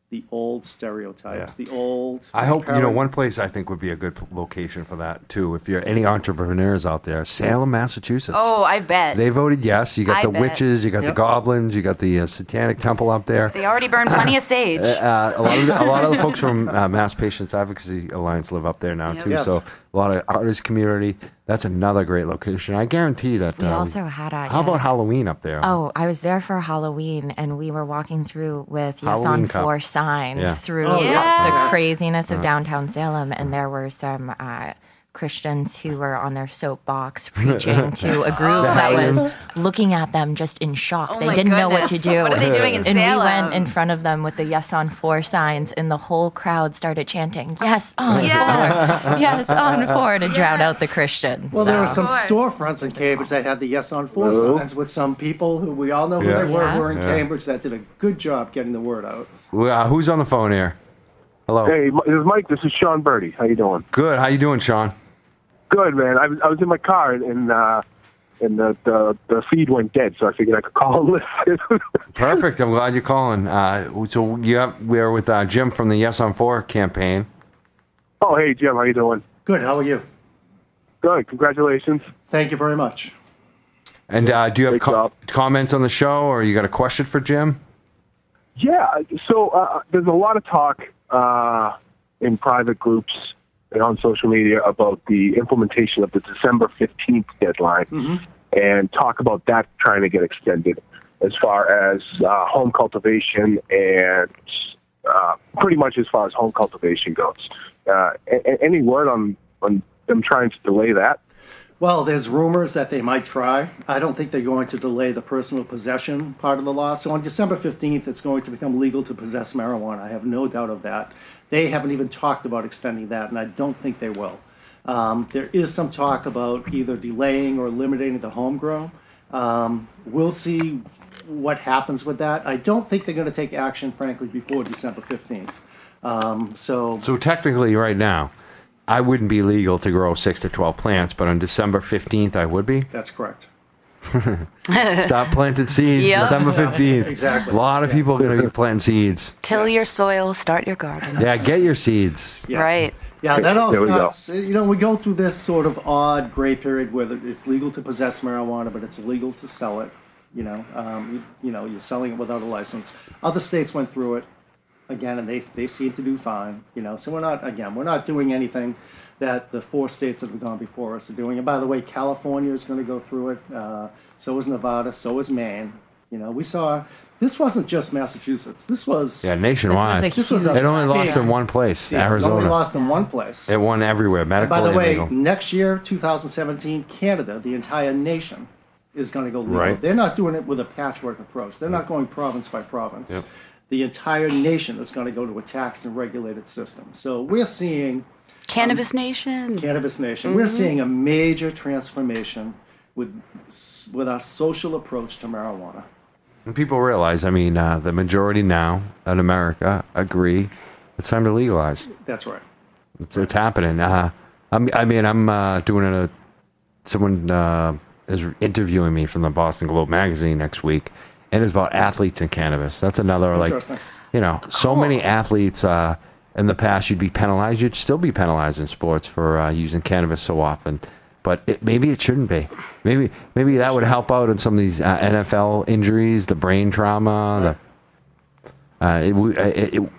the old stereotypes, the old. I hope you know one place I think would be a good p- location for that too. If you're any entrepreneurs out there, Salem, Massachusetts. Oh, I bet. They voted yes. You got I the bet. witches, you got the Yep. goblins, you got the uh, Satanic Temple up there. they already burned plenty of sage. (laughs) Uh, a lot of the, a lot of the folks from uh, Mass Patients Advocacy Alliance live up there now Yep. too. Yes. So a lot of artist community. That's another great location. I guarantee that. We um, also had a- How yeah. about Halloween up there? Oh, I was there for Halloween, and we were walking through with yes Halloween on Cup. four signs Yeah. through Oh, yeah. the craziness of downtown Salem, and there were some uh, Christians who were on their soapbox (laughs) preaching to a (laughs) group that was looking at them just in shock. Oh they didn't know what to do. What are they doing in and we went in front of them with the yes on four signs, and the whole crowd started chanting yes on Yes. four, (laughs) yes on four to drown out the Yes. Christians. Well, there were some storefronts in Cambridge that had the yes on four Hello? signs with some people who we all know who Yeah. they were Yeah. who were in Yeah. Cambridge that did a good job getting the word out. Uh, who's on the phone here? Hello. Hey, M- this is Mike. This is Sean Birdie. How you doing? Good. How you doing, Sean? Good, man. I was, I was in my car and and, uh, and the, the the feed went dead, so I figured I could call and (laughs) listen. Perfect. I'm glad you're calling. Uh, so you have we're with uh, Jim from the Yes on Four campaign. oh, hey Jim, how you doing? Good. How are you? Good. Congratulations. Thank you very much. And uh, do you have Great co- job. comments on the show, or you got a question for Jim? Yeah. So uh, there's a lot of talk uh, in private groups and on social media about the implementation of the December 15th deadline, and talk about that trying to get extended as far as uh, home cultivation and uh, pretty much as far as home cultivation goes. Uh, a- a- any word on on them trying to delay that? Well, there's rumors that they might try. I don't think they're going to delay the personal possession part of the law. So on December 15th, it's going to become legal to possess marijuana. I have no doubt of that. They haven't even talked about extending that, and I don't think they will. Um, there is some talk about either delaying or eliminating the homegrown. Um, we'll see what happens with that. I don't think they're going to take action, frankly, before December 15th. Um, so So technically, right now, I wouldn't be legal to grow six to twelve plants, but on December fifteenth, I would be. that's correct. (laughs) Stop planting seeds. Yep. December fifteenth. Exactly. A lot of people are going to be planting seeds. Till your soil, start your garden. Yeah, get your seeds. Yeah. Right. Yeah, that all There we go. starts. You know, we go through this sort of odd gray period where it's legal to possess marijuana, but it's illegal to sell it. You know, um, you, you know, you're selling it without a license. Other states went through it again, and they they seem to do fine. You know, so we're not again, we're not doing anything that the four states that have gone before us are doing. And by the way, California is going to go through it. Uh, so is Nevada. So is Maine. You know, we saw this wasn't just Massachusetts. This was Yeah, nationwide. This was a This was a it only lost big- in one place, yeah, it only lost in one place. It won everywhere. Medical By the way, legal. next year, 2017, Canada, the entire nation, is going to go legal. Right. They're not doing it with a patchwork approach. They're not going province by province. Yep. The entire nation is going to go to a taxed and regulated system. So we're seeing Cannabis Nation. cannabis nation. We're seeing a major transformation with with our social approach to marijuana. And people realize, I mean, uh, the majority now in America agree it's time to legalize. That's right. It's, it's happening. Uh, I'm, I mean, I'm uh, doing a. Someone uh, is interviewing me from the Boston Globe magazine next week, and it's about athletes and cannabis. That's another like, you know, so many athletes. In the past, you'd be penalized. You'd still be penalized in sports for uh, using cannabis so often. But it, maybe it shouldn't be. Maybe maybe that would help out in some of these uh, NFL injuries, the brain trauma, the uh, it, it, it,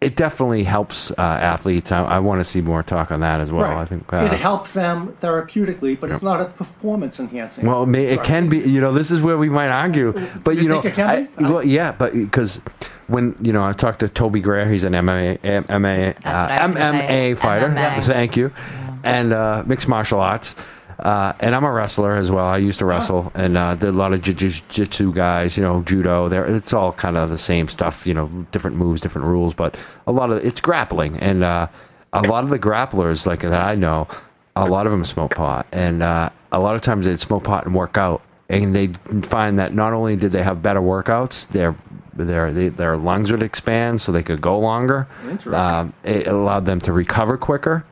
it definitely helps uh, athletes. I, I want to see more talk on that as well. right. I think. Uh, it helps them therapeutically, but it's not a performance enhancing. well, it, may, it can be. You know, this is where we might argue. But you, You know, it can I, well, yeah, but because when you know, I talked to Toby Greer. He's an MMA MMA That's what I uh, was gonna say. MMA fighter. MMA. Thank you, and uh, mixed martial arts. Uh, and I'm a wrestler as well. I used to wrestle, and uh, there are a lot of jiu- jiu-jitsu guys, you know, judo. There, it's all kind of the same stuff, you know, different moves, different rules, but a lot of it's grappling, and uh, a lot of the grapplers, like that I know, a lot of them smoke pot, and uh, a lot of times they'd smoke pot and work out, and they find that not only did they have better workouts, their their their lungs would expand so they could go longer. Interesting. Um, it allowed them to recover quicker.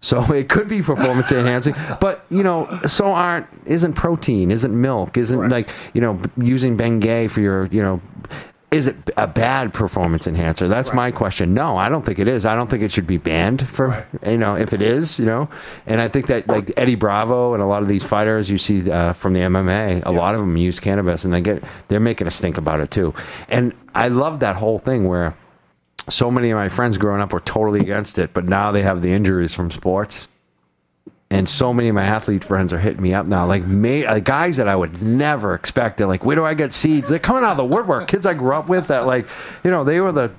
So (laughs) it could be performance enhancing, but you know, so aren't isn't protein, isn't milk, isn't Correct. like you know using Bengay for your you know. Is it a bad performance enhancer? That's my question. No, I don't think it is. I don't think it should be banned for Right. you know if it is you know. And I think that like Eddie Bravo and a lot of these fighters you see uh, from the MMA, a lot of them use cannabis and they get they're making a stink about it too. And I love that whole thing where so many of my friends growing up were totally against it, but now they have the injuries from sports. And so many of my athlete friends are hitting me up now, like may, like guys that I would never expect. They're like, "Where do I get seeds?" They're coming out of the woodwork. Kids I grew up with that, like, you know, they were the,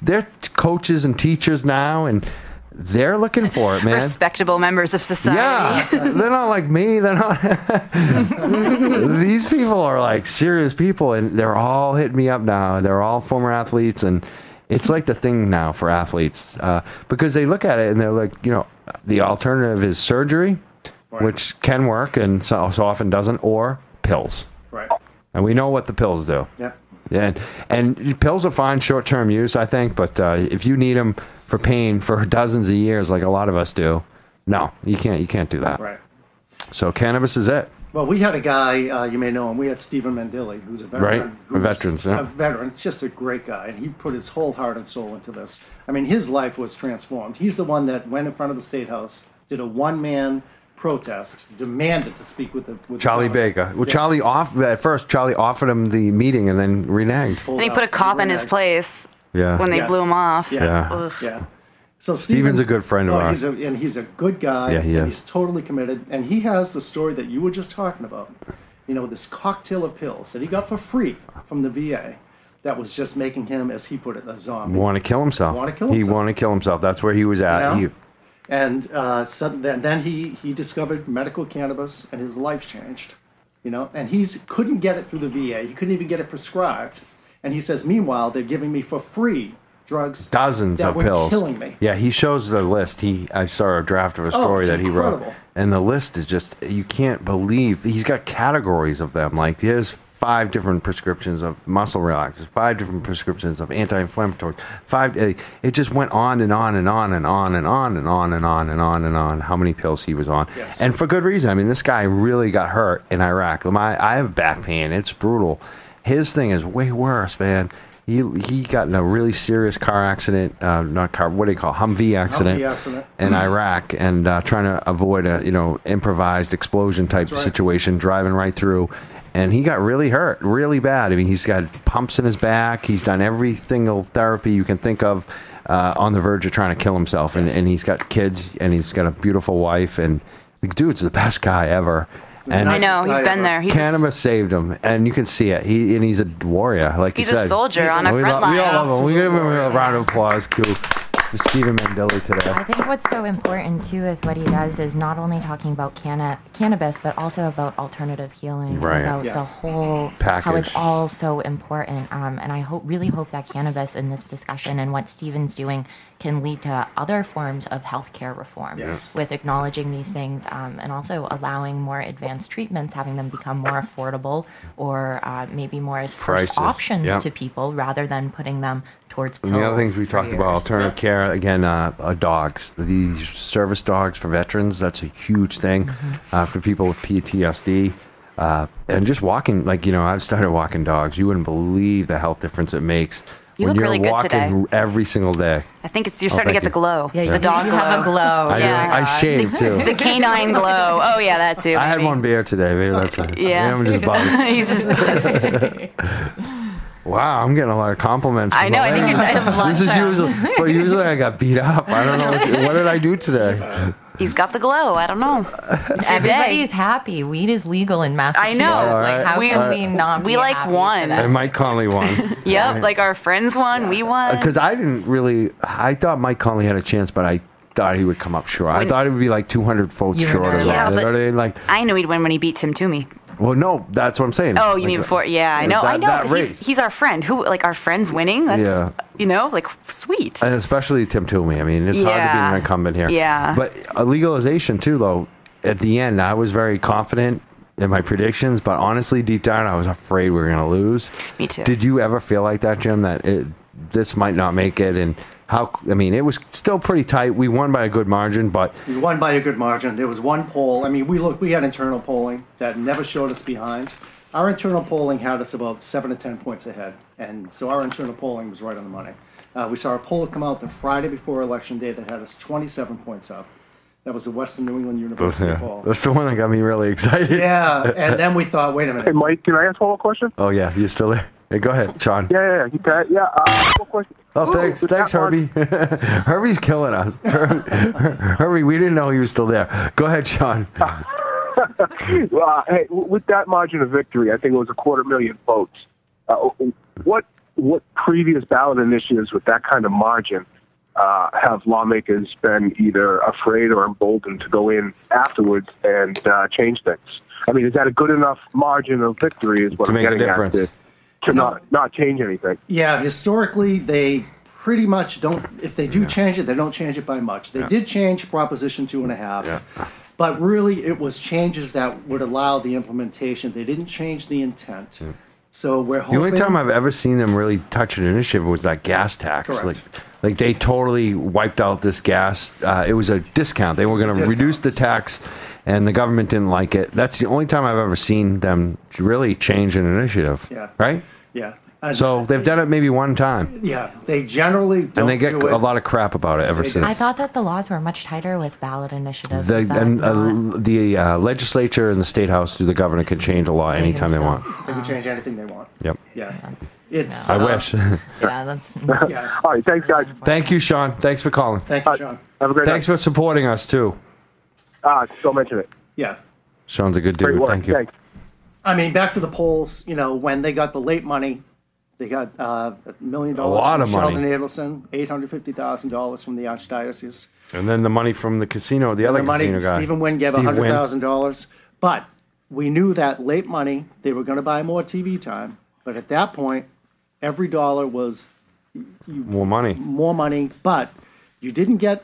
they're coaches and teachers now, and they're looking for it, man. Respectable members of society. Yeah, (laughs) they're not like me. They're not. (laughs) These people are like serious people, and they're all hitting me up now. They're all former athletes, and it's like the thing now for athletes uh, because they look at it and they're like, you know, the alternative is surgery, which can work and so, so often doesn't, or pills. Right. And we know what the pills do. Yeah. And and pills are fine short term use, I think. But uh, if you need them for pain for (laughs) dozens of years, like a lot of us do, no, you can't. You can't do that. Right. So cannabis is it. Well, we had a guy, uh, you may know him. We had Stephen Mandile, who's a veteran. Right, a who's veterans, yeah. A veteran, just a great guy, and he put his whole heart and soul into this. I mean, his life was transformed. He's the one that went in front of the state house, did a one-man protest, demanded to speak with the with Charlie governor. Baker. Well, Charlie off at first. Charlie offered him the meeting and then reneged. And he put a cop in his place Yeah. when they Yes. blew him off. Yeah. Yeah. Ugh. Yeah. So Steven's a good friend of oh, ours. He's a, and he's a good guy. Yeah, he and is. He's totally committed. And he has the story that you were just talking about. You know, this cocktail of pills that he got for free from the VA that was just making him, as he put it, a zombie. Want to kill himself. Wanna kill himself? He wanted to kill himself. That's where he was at. Know? He, And uh, so then, then he, he discovered medical cannabis and his life changed. You know, and he's couldn't get it through the VA. He couldn't even get it prescribed. And he says, meanwhile, they're giving me for free drugs. dozens that of were pills. killing me. Yeah, he shows the list. He I saw a draft of a story Oh, that he wrote, and the list is just you can't believe. He's got categories of them. Like there's five different prescriptions of muscle relaxers, five different prescriptions of anti-inflammatory, Five. eh, It just went on and on and on and on and on and on and on and on and on. How many pills he was on, Yes. and for good reason. I mean, this guy really got hurt in Iraq. My I have back pain. It's brutal. His thing is way worse, man. He he got in a really serious car accident, uh, not car. What do you call it? Humvee accident, Humvee accident. in (laughs) Iraq, and uh, trying to avoid a you know improvised explosion type right. situation, driving right through, and he got really hurt, really bad. I mean, he's got pumps in his back. He's done every single therapy you can think of. Uh, on the verge of trying to kill himself, and, and he's got kids, and he's got a beautiful wife, and the dude's the best guy ever. And I know he's been there. He's a- Cannabis saved him, and you can see it. He and he's a warrior, like He's you a said. soldier on a front lo- we all line. love him. We give him a round of applause to, to Stephen Mandile today. I think what's so important too with what he does is not only talking about canna- cannabis, but also about alternative healing, Right. about the Yes. whole how it's all so important. Um, and I hope, really hope that cannabis in this discussion and what Steven's doing can lead to other forms of healthcare reform Yes. with acknowledging these things um, and also allowing more advanced treatments, having them become more affordable or uh, maybe more as first Prices. options Yep. to people rather than putting them towards. And the other things we talked about, years. alternative care, again, uh, uh, dogs. These service dogs for veterans, that's a huge thing Mm-hmm. uh, for people with PTSD. Uh, and just walking, like, you know, I've started walking dogs. You wouldn't believe the health difference it makes You when look you're really good walking today. every single day. I think it's you're starting to thank get the glow. Yeah, the you, dog you glow. have a glow. I, do. Yeah. I shave (laughs) too. The canine glow. Oh yeah, that too. I had one beer today. Maybe that's it. Yeah. I'm just (laughs) buzzed. He's just pissed. (laughs) Wow, I'm getting a lot of compliments. I know. I my- think it's, a lot. this is usually, but usually I got beat up. I don't know what, what did I do today. he's got the glow. I don't know. It's your. Everybody's happy. Weed is legal in Massachusetts. I know. Alright. Like, how We- can we not? we be like happy won. for that? And Mike Connolly won. Yep, like our friends won. We won. Uh, because I didn't really, I thought Mike Connolly had a chance, but I, thought he would come up short. I thought it would be like 200 votes short of that. Yeah, but- I mean? Like, I knew he'd win when he beat Tim Toomey. Well, no, that's what I'm saying. Oh, you Like, mean before? Yeah, I know. that- I know. that 'cause race. He's, he's our friend. Who like our friends winning? That's Yeah. you know like sweet. And especially Tim Toomey. I mean, it's hard to be an incumbent here. Yeah. But uh, legalization too, though. At the end, I was very confident in my predictions, but honestly, deep down, I was afraid we were going to lose. Me too. Did you ever feel like that, Jim? That it, this might not make it, and how? I mean, it was still pretty tight. We won by a good margin, but We won by a good margin. There was one poll. I mean, we looked. We had internal polling that never showed us behind. Our internal polling had us about seven to ten points ahead, and so our internal polling was right on the money. Uh, we saw a poll come out the Friday before election day that had us twenty-seven points up. That was the Western New England University yeah, poll. that's the one that got me really excited. Yeah, and then we thought, wait a Hey, minute. Mike, can I ask one more question? Oh yeah, you're still there? Hey, go ahead, Sean. Yeah, yeah, yeah. You can- yeah uh, one question. Oh, thanks, thanks, that Herbie. (laughs) Herbie's killing us. (laughs) Herbie, we didn't know he was still there. Go ahead, Sean. (laughs) Uh, hey, with that margin of victory, I think it was a quarter million votes. Uh, what what previous ballot initiatives with that kind of margin uh, have lawmakers been either afraid or emboldened to go in afterwards and uh, change things? I mean, is that a good enough margin of victory? Is what To I'm make a difference. at to, to not not change anything. Yeah, historically, they pretty much don't, if they do change it, they don't change it by much. They did change Proposition Two and a Half. But really, it was changes that would allow the implementation. They didn't change the intent. So we're The only time I've ever seen them really touch an initiative was that gas tax. Correct. Like, like they totally wiped out this gas. Uh, it was a discount. They were going to reduce the tax, and the government didn't like it. That's the only time I've ever seen them really change an initiative. Yeah. Right. Yeah. And- So they've done it maybe one time, Yeah, they generally don't and they get do a lot of crap about it ever They since. I thought that the laws were much tighter with ballot initiatives. the and, uh, the uh, legislature and the state house through the governor can change a law They anytime they still- want. They can change anything they want. Yep. Yeah. That's- It's. I uh, wish. (laughs) yeah, that's (laughs) Yeah. All right, thanks, guys. Thank you, Sean. Thanks for calling. Thank you, Sean. Have a great Thanks night. for supporting us too. Ah, don't mention it. Yeah. Sean's a good Great dude. work. Thank you. Thanks. I mean, back to the polls. You know, when they got the late money, they got uh, a million dollars. lot from of money. Sheldon Adelson, eight hundred fifty thousand dollars from the archdiocese. And then the money from the casino, the other the money, casino guy. Stephen Wynn gave Steve hundred thousand dollars. But we knew that late money, they were going to buy more TV time. But at that point, every dollar was More money. more money. But you didn't get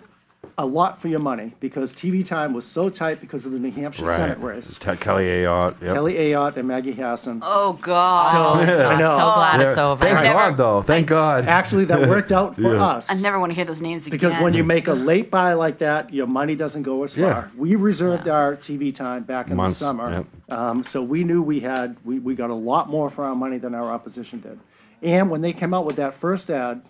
a lot for your money because TV time was so tight because of the New Hampshire Senate race. Te- Kelly Ayotte. Yep. Kelly Ayotte and Maggie Hassan. Oh God. So (laughs) I know. so glad it's over. Thank Never- God, though. Thank God. Actually, that worked out for (laughs) us. I never want to hear those names again. Because when you make a late buy like that, your money doesn't go as far. Yeah. We reserved our TV time back in Months, the summer. yep. Um, so we knew we had, we, we got a lot more for our money than our opposition did. And when they came out with that first ad,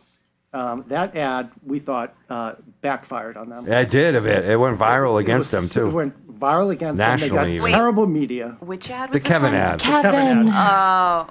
um, that ad, we thought, uh, backfired on them. Yeah, it did a bit. It went viral against It them too. It went viral against Nationally, them. They got terrible media. which ad the was this Kevin one? ad. Kevin. Kevin Oh.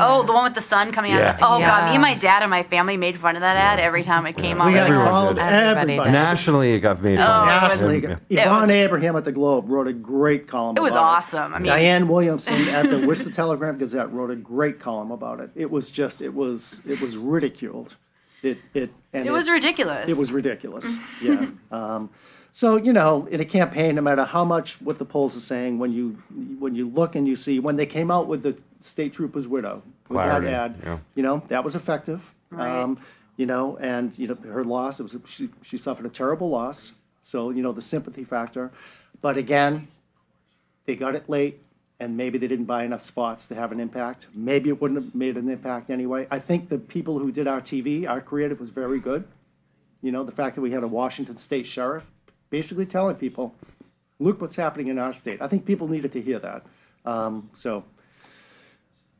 Oh, the one with the sun coming out. Yeah. Of. Oh Yeah. God, me and my dad and my family made fun of that ad every time it came on. We We're had like, Everyone called did. Everybody everybody. did. Nationally, it got made fun of. it was- Nationally, Yeah. Yvonne was- Abraham at the Globe wrote a great column. It was about awesome. I mean- Diane Williamson at the Worcester Telegram Gazette wrote a great column about it. It was just, it was, it was ridiculed. It, it, and It was ridiculous. It was ridiculous. yeah. (laughs) Um, so you know, in a campaign, no matter how much what the polls are saying, when you when you look and you see when they came out with the state trooper's widow with Clarity, that ad, yeah. you know that was effective. Right. Um, you know, and you know her loss. It was she she suffered a terrible loss. So you know the sympathy factor, but again, they got it late, and maybe they didn't buy enough spots to have an impact. Maybe it wouldn't have made an impact anyway. I think the people who did our TV, our creative, was very good. You know, the fact that we had a Washington State sheriff basically telling people, look what's happening in our state. I think people needed to hear that. Um, so,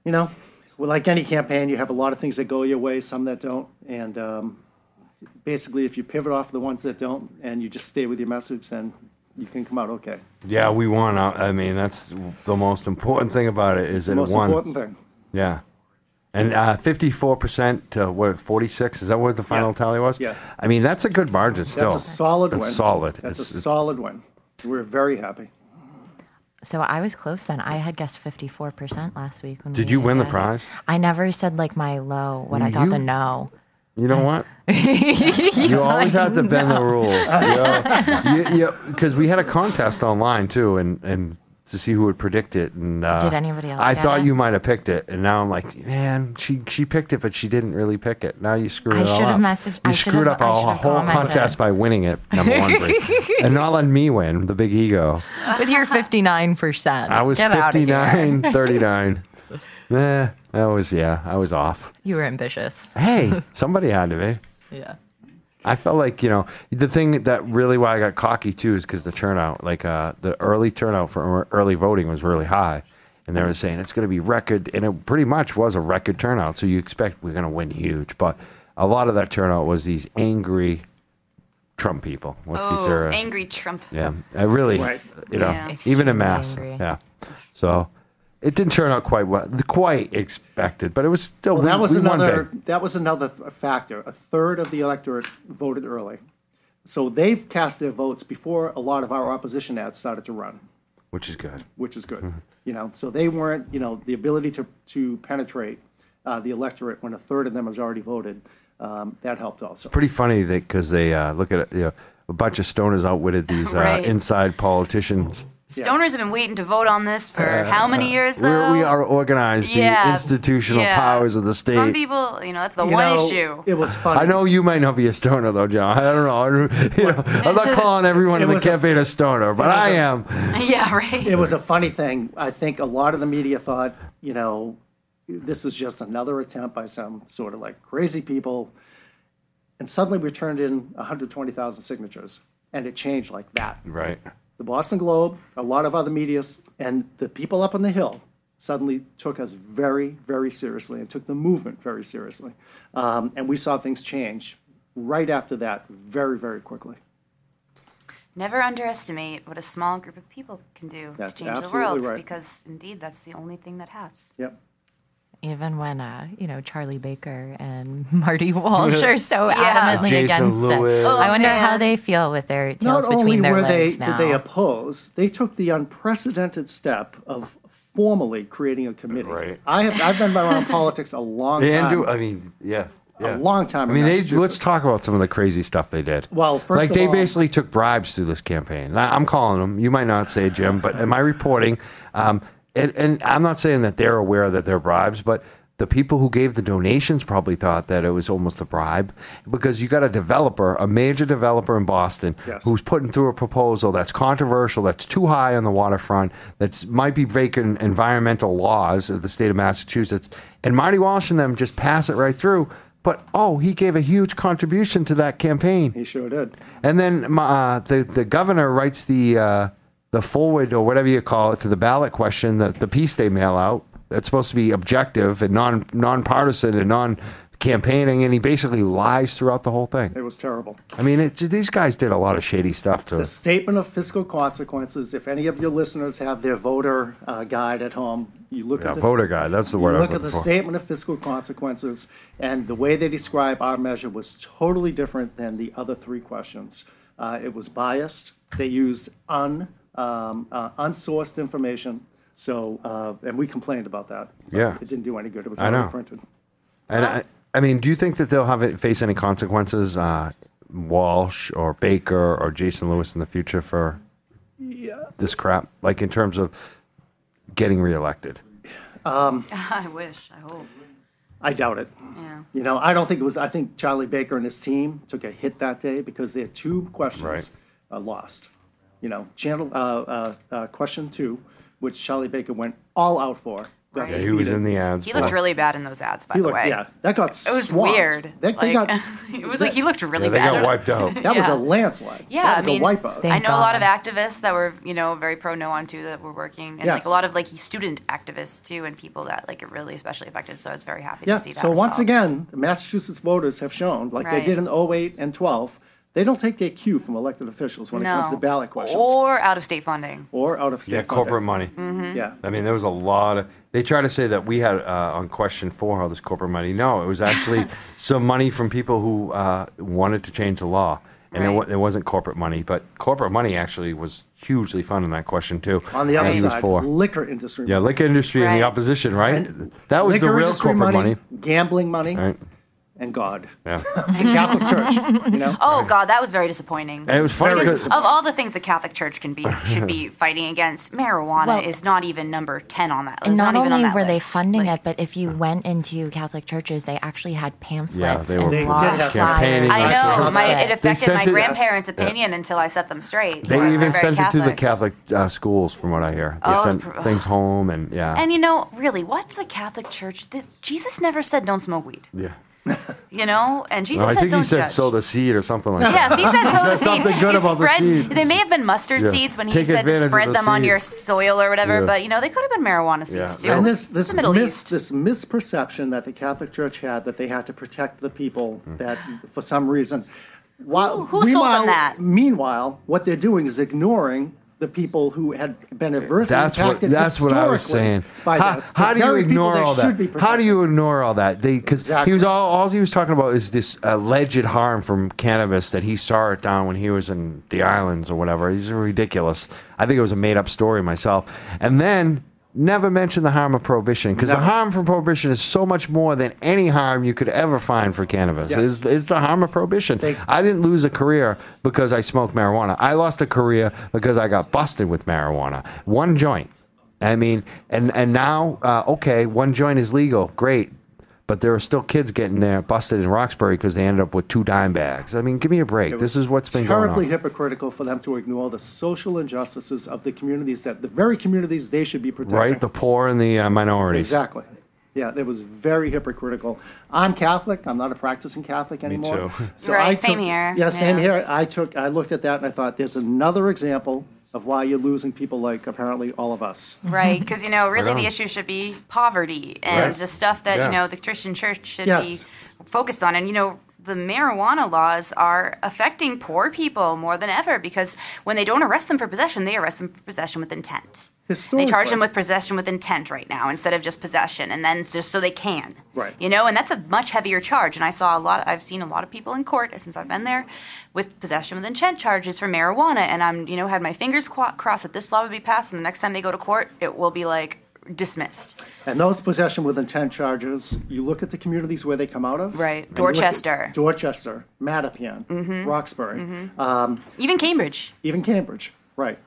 you know, well, like any campaign, you have a lot of things that go your way, some that don't. And um, basically, if you pivot off the ones that don't and you just stay with your message, then you can come out okay. Yeah, we won. Uh, I mean, that's the most important thing about it is that The most it won. important thing. Yeah. And uh, 54% to what, 46? Is that what the final Yeah. tally was? Yeah. I mean, that's a good margin still. That's a solid That's win. solid. That's It's- a it's- solid win. We're very happy. So I was close then. I had guessed 54% last week. When Did we you win the guessed. prize? I never said like my low, what I thought the no. You know what? (laughs) you always have to bend the rules. (laughs) Yeah, because we had a contest online too, and and to see who would predict it. And uh, Did anybody else I thought it? you might have picked it, and now I'm like, man, she she picked it, but she didn't really pick it. Now you screwed I it all should up. have messaged- You I screwed up a whole contest by winning it. Number one, (laughs) and not letting me win. The big ego. With your 59%. I was Get outta 59, 39. Eh, that was yeah, I was off. You were ambitious. Hey, (laughs) somebody had to be. Yeah. I felt like you know the thing that really why I got cocky too is because the turnout, like uh, the early turnout for early voting was really high, and they were saying it's going to be record, and it pretty much was a record turnout. So you expect we're going to win huge, but a lot of that turnout was these angry Trump people. Let's be Oh, serious. angry Trump. Yeah, I really, Right. you know, Yeah. even in mass. Angry. Yeah. So it didn't turn out quite well, quite expected, but it was still. Well, we- that was we another. That was another factor. A third of the electorate voted early, so they've cast their votes before a lot of our opposition ads started to run, which is good. which is good. Mm-hmm. You know, so they weren't. You know, the ability to to penetrate uh, the electorate when a third of them has already voted. Um, that helped also. Pretty funny that because they uh, look at it, you know, a bunch of stoners outwitted these uh, (laughs) inside politicians. Stoners have been waiting to vote on this for uh, how many uh, years, We're, though? we are organized, Yeah, the institutional yeah. powers of the state. Some people, you know, that's the You one know, issue. It was funny. I know you might not be a stoner though, John. I don't know. (laughs) You know I'm not calling everyone in the was a- campaign a stoner, but it was I a- am. (laughs) yeah, right. it was a funny thing. I think a lot of the media thought, you know, this is just another attempt by some sort of like crazy people. And suddenly we turned in 120,000 signatures, and it changed like that. Right. The Boston Globe, a lot of other medias, and the people up on the Hill suddenly took us very, very seriously and took the movement very seriously. Um, and we saw things change right after that very, very quickly. Never underestimate what a small group of people can do That's to change the world, right. because indeed that's the only thing that has. Yep. Even when, uh, you know, Charlie Baker and (laughs) Marty Walsh are so Yeah. adamantly Jason against Lewis. it. Oh, I wonder how they feel with their tails Not only between their were they legs now. did they oppose, they took the unprecedented step of formally creating a committee. Right. I have I've been around (laughs) politics a long And time. do I mean, yeah, yeah. long time I mean, they, let's talk about some of the crazy stuff they did. Well, first like of they all- basically took bribes through this campaign. I, I'm calling them. You might not say, Jim, but am I reporting? Um, and, and I'm not saying that they're aware that they're bribes, but the people who gave the donations probably thought that it was almost a bribe because you got a developer, a major developer in Boston, Yes. who's putting through a proposal that's controversial, that's too high on the waterfront, that's might be breaking environmental laws of the state of Massachusetts, and Marty Walsh and them just pass it right through. But oh, he gave a huge contribution to that campaign. he sure did. And then uh, the the governor writes the uh, the forward or whatever you call it to the ballot question, the the piece they mail out. That's supposed to be objective and non nonpartisan and non campaigning, and he basically lies throughout the whole thing. It was terrible. I mean, it, these guys did a lot of shady stuff to The us. statement of fiscal consequences. If any of your listeners have their voter uh, guide at home, you look Yeah, at the voter guide. That's the word I was look at looking the for. statement of fiscal consequences, and the way they describe our measure was totally different than the other three questions. Uh, it was biased. They used un, um, uh, unsourced information. So, uh, and we complained about that. but Yeah. It didn't do any good. It was I already know. printed. And I, I mean, do you think that they'll have it face any consequences, uh, Walsh or Baker or Jason Lewis in the future for this crap? Like in terms of getting reelected? (laughs) I wish. I hope. I doubt it. Yeah. You know, I don't think it was, I think Charlie Baker and his team took a hit that day because their two Right. questions uh, lost. You know, channel, uh, uh, uh, question two, which Charlie Baker went all out for. got Right. Yeah, he was defeated. in the ads. He for- looked really bad in those ads, by He the looked, way. yeah, that got It was swamped. weird. They, they Like, got, (laughs) it was like he looked really Yeah, they bad. got wiped out. that was a Yeah. landslide. Yeah, that was I mean, a wipeout. Thank I know a lot of God. activists that were, you know, very pro no on too that were working, and like Yes. a lot of like student activists too, and people that like are really especially affected. So I was very happy Yeah, to see that. so once result. again, Massachusetts voters have shown, like they did in 08 and 12, they don't take their cue from elected officials when it comes to No. ballot questions or out of state funding. or out of state Yeah, corporate funding. money. Yeah. I mean, there was a lot of. They try to say that we had uh, on question four all this corporate money. No, it was actually (laughs) some money from people who uh, wanted to change the law, and it, wa- Right. it wasn't corporate money. But corporate money actually was hugely fun in that question too. On the other And he was side, for. liquor industry. Yeah, liquor industry and the Right. opposition, right? And that was the liquor real industry corporate money. Gambling money. Right. And God. Yeah. (laughs) The Catholic Church, you know? Oh God, that was very disappointing. And it was funny because because of all the things the Catholic Church can be should be (laughs) fighting against, marijuana Well- is not even number ten on that. And it's not, not, even on only that were they list. funding it, but if you went into Catholic churches, they actually had pamphlets they were and They law did have flyers. I know. My, it. it affected sent my it- grandparents' Yeah. opinion until I set them straight. They because even very sent it to the Catholic. Catholic uh, schools, from what I hear. They Oh, sent pr- things home, and yeah, And you know, really, what's the Catholic Church? The, Jesus never said don't smoke weed. yeah. (laughs) You know, and Jesus No, I said think don't he said judge. sow the seed or something like that. Yes, he said sow the (laughs) There's seed. something good You about the spread, seed. They may have been mustard Yeah. seeds when he Take said advantage to of spread the them on seed. your soil or whatever, Yeah. but you know, they could have been marijuana seeds Yeah. too. And this It's this the Middle mis, East. this misperception that the Catholic Church had that they had to protect the people Hmm. that for some reason. While, Who- who sold them meanwhile- that? Meanwhile, what they're doing is ignoring the people who had been adversely That's what impacted that's what I was historically saying. By How, this. How do you ignore all that? How do you ignore all that? Because Exactly. he was all all he was talking about is this alleged harm from cannabis that he saw it down when he was in the islands or whatever. He's ridiculous. I think it was a made up story myself. And then never mention the harm of prohibition because the harm from prohibition is so much more than any harm you could ever find for cannabis. Yes. Is is the harm of prohibition? They- I didn't lose a career because I smoked marijuana. I lost a career because I got busted with marijuana. One joint. I mean, and and now, uh, okay, one joint is legal, great, but there are still kids getting there busted in Roxbury because they ended up with two dime bags. I mean, give me a break. This is what's been going on. terribly hypocritical for them to ignore the social injustices of the communities that the very communities they should be protecting. Right, the poor and the uh, minorities. Exactly. Yeah, it was very hypocritical. I'm Catholic. I'm not a practicing Catholic anymore. too. Right, I same took- here. Yeah, same Yeah. here. I took, I looked at that and I thought, there's another example of why you're losing people like apparently all of us. Right, because you know, really, on. the issue should be poverty and Right. the stuff that Yeah. you know the Christian Church should Yes. be focused on. And you know, the marijuana laws are affecting poor people more than ever because when they don't arrest them for possession, they arrest them for possession with intent. They charge them with possession with intent right now instead of just possession, and then just so they can. Right. You know, and that's a much heavier charge. And I saw a lot. I've seen a lot of people in court since I've been there with possession with intent charges for marijuana, and I'm you know had my fingers qu- crossed that this law would be passed, and the next time they go to court, it will be like dismissed. And those possession with intent charges, you look at the communities where they come out of. Right. and you look at Dorchester. Dorchester, Mattapan, Roxbury, um, Even Cambridge. even Cambridge. Right.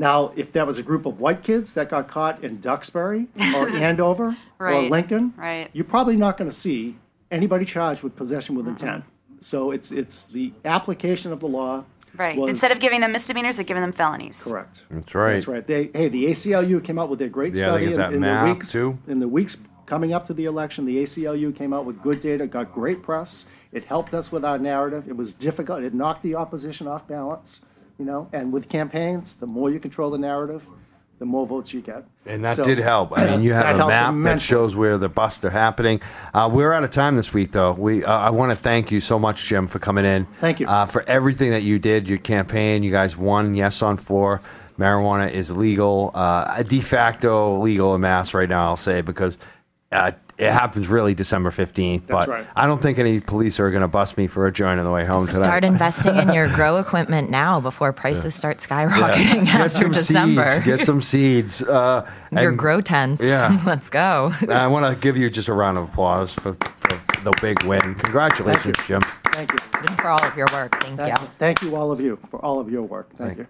Now, if that was a group of white kids that got caught in Duxbury or (laughs) Andover or Right, Lincoln, right. you're probably not going to see anybody charged with possession with intent. So it's it's the application of the law. Right. was- Instead of giving them misdemeanors, they're giving them felonies. correct. That's right. That's right. They hey, the ACLU came out with their great Yeah, they study get in, that in the map, weeks too. in the weeks coming up to the election. The ACLU came out with good data, got great press. It helped us with our narrative. It was difficult. It knocked the opposition off balance, you know. And with campaigns, the more you control the narrative, the more votes you get. And that So- did help. I mean, you (coughs) have a map that shows where the busts are happening. Uh, we're out of time this week, though. We uh, I want to thank you so much, Jim, for coming in. Thank you. uh, for everything that you did. Your campaign, you guys won. Yes on four. Marijuana is legal, uh, de facto legal in Mass right now. I'll say because. It happens really December 15th, That's but right. I don't think any police are going to bust me for a joint on the way home tonight. Start investing in your (laughs) grow equipment now before prices start skyrocketing Get after some December. seeds. Get some seeds. Uh, your and- grow tents. Yeah. (laughs) Let's go. I want to give you just a round of applause for, for the big win. Congratulations, Thank. Jim. Thank you. And for all of your work. Thank, Thank you. you. Thank you, all of you, for all of your work. Thank you.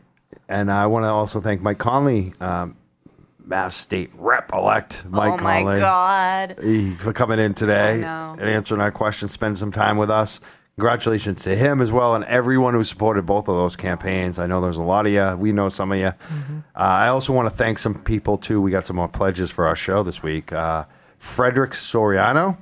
And I want to also thank Mike Connolly, um, Mass State Rep elect Mike oh my Connolly, God. he- for coming in today I know. and answering our questions, spend some time with us. Congratulations to him as well and everyone who supported both of those campaigns. I know there's a lot of you. We know some of you. Mm-hmm. Uh, I also want to thank some people too. We got some more pledges for our show this week. Uh, Frederick Soriano,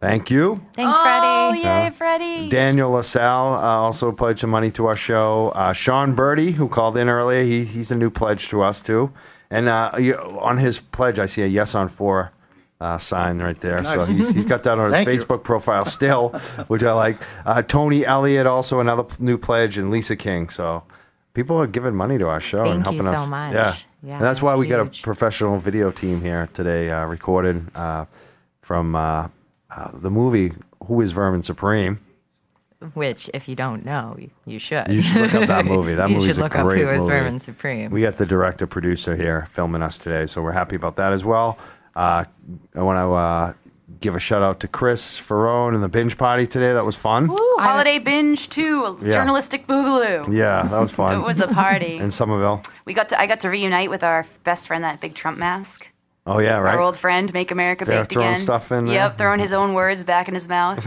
thank you. Thanks, Freddie. Oh, Freddie. yay, Freddie. Daniel LaSalle uh, also pledged some money to our show. Uh, Sean Birdie, who called in earlier, he, he's a new pledge to us too. And uh, you, on his pledge, I see a yes on four uh, sign right there. So he's, he's got that on his Thank you. Facebook profile still, (laughs) which I like. Uh, Tony Elliott, also another p- new pledge, and Lisa King. So people are giving money to our show and Thank you helping so us. much. Yeah. Yeah, and that's why that's we got a professional video team here today uh, recorded uh, from uh, uh, the movie Who is Vermin Supreme. Which, if you don't know, you- you should. You should look up that movie. (laughs) That you movie's should a look up great Who is movie. Vermin Supreme. We got the director producer here filming us today, so we're happy about that as well. Uh, I want to uh, give a shout out to Chris Faraone and the BINJ party today. That was fun. Woo, holiday BINJ too. Yeah. Journalistic boogaloo. Yeah, that was fun. (laughs) It was a party. in Somerville. We got to. I got to reunite with our best friend, that big Trump mask. Oh yeah, right. Our old friend, Make America They're Baked throwing Again. stuff in there? Yep, throwing his own words back in his mouth.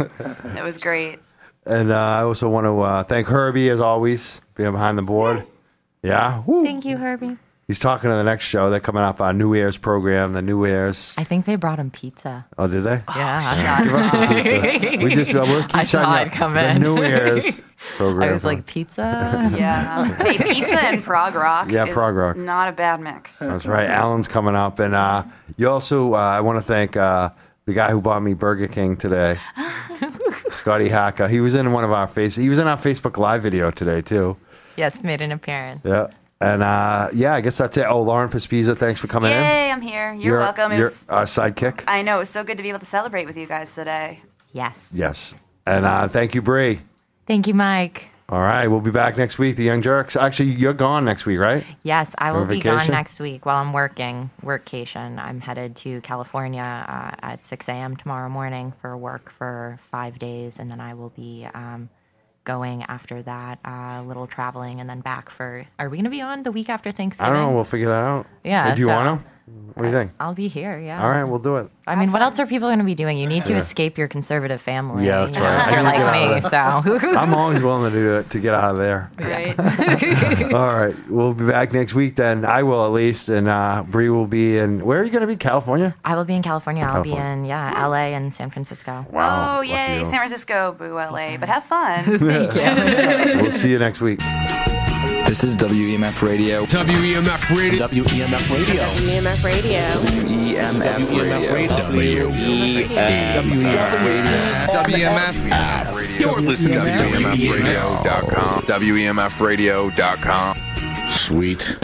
it was great. And uh, I also want to uh, thank Herbie as always, being behind the board. Yeah, Woo. Thank you, Herbie. he's talking to the next show. They're coming up on New Year's program. The New Year's. I think they brought him pizza. Oh, did they? Yeah. Give us some pizza. We just uh, we'll (laughs) keep I saw shouting it out come the in. New Year's program. (laughs) I was like, pizza? (laughs) Yeah. hey, pizza and prog rock. Yeah, is prog rock. Not a bad mix. That's right. Alan's coming up, and uh, you also. Uh, I want to thank uh, the guy who bought me Burger King today, Scotty Hacka. He was in one of our face. He was in our Facebook Live video today too. yes, made an appearance. Yeah. And uh, yeah, I guess that's it. Oh, Lauren Pespiza, thanks for coming in. Yay, I'm here. You're, welcome. It You're was, our sidekick. I know it was so good to be able to celebrate with you guys today. Yes. Yes. And uh, thank you, Bree. Thank you, Mike. All right, we'll be back next week. The Young Jurks. Actually, you're gone next week, right? Yes, I will be gone next week while I'm working workcation. I'm headed to California uh, at 6 a.m. tomorrow morning for work for five days, and then I will be um, going after that, uh, a little traveling, and then back for. Are we going to be on the week after Thanksgiving? I don't know. We'll figure that out. Yeah, Do you so- want to? What do you think? I'll be here. Yeah. All right, we'll do it. I mean, what else are people going to be doing? You need to Yeah. escape your conservative family. Yeah, that's you know, right. If you're need to like me, so. (laughs) I'm always willing to do it to get out of there. Right. (laughs) (laughs) All right, we'll be back next week. Then I will at least, and uh, Bree will be in. Where are you going to be? California. I will be in California. I'll be California. in yeah, LA and San Francisco. Wow. oh, lucky yay, you. San Francisco, boo LA. But have fun. Thank you. We'll see you next week. This is WEMF Radio. WEMF Radio. WEMF Radio. EMF Radio. WEMF Radio. WEMF. Radio. You're listening to WMFradio.com. WMFradio.com. Sweet.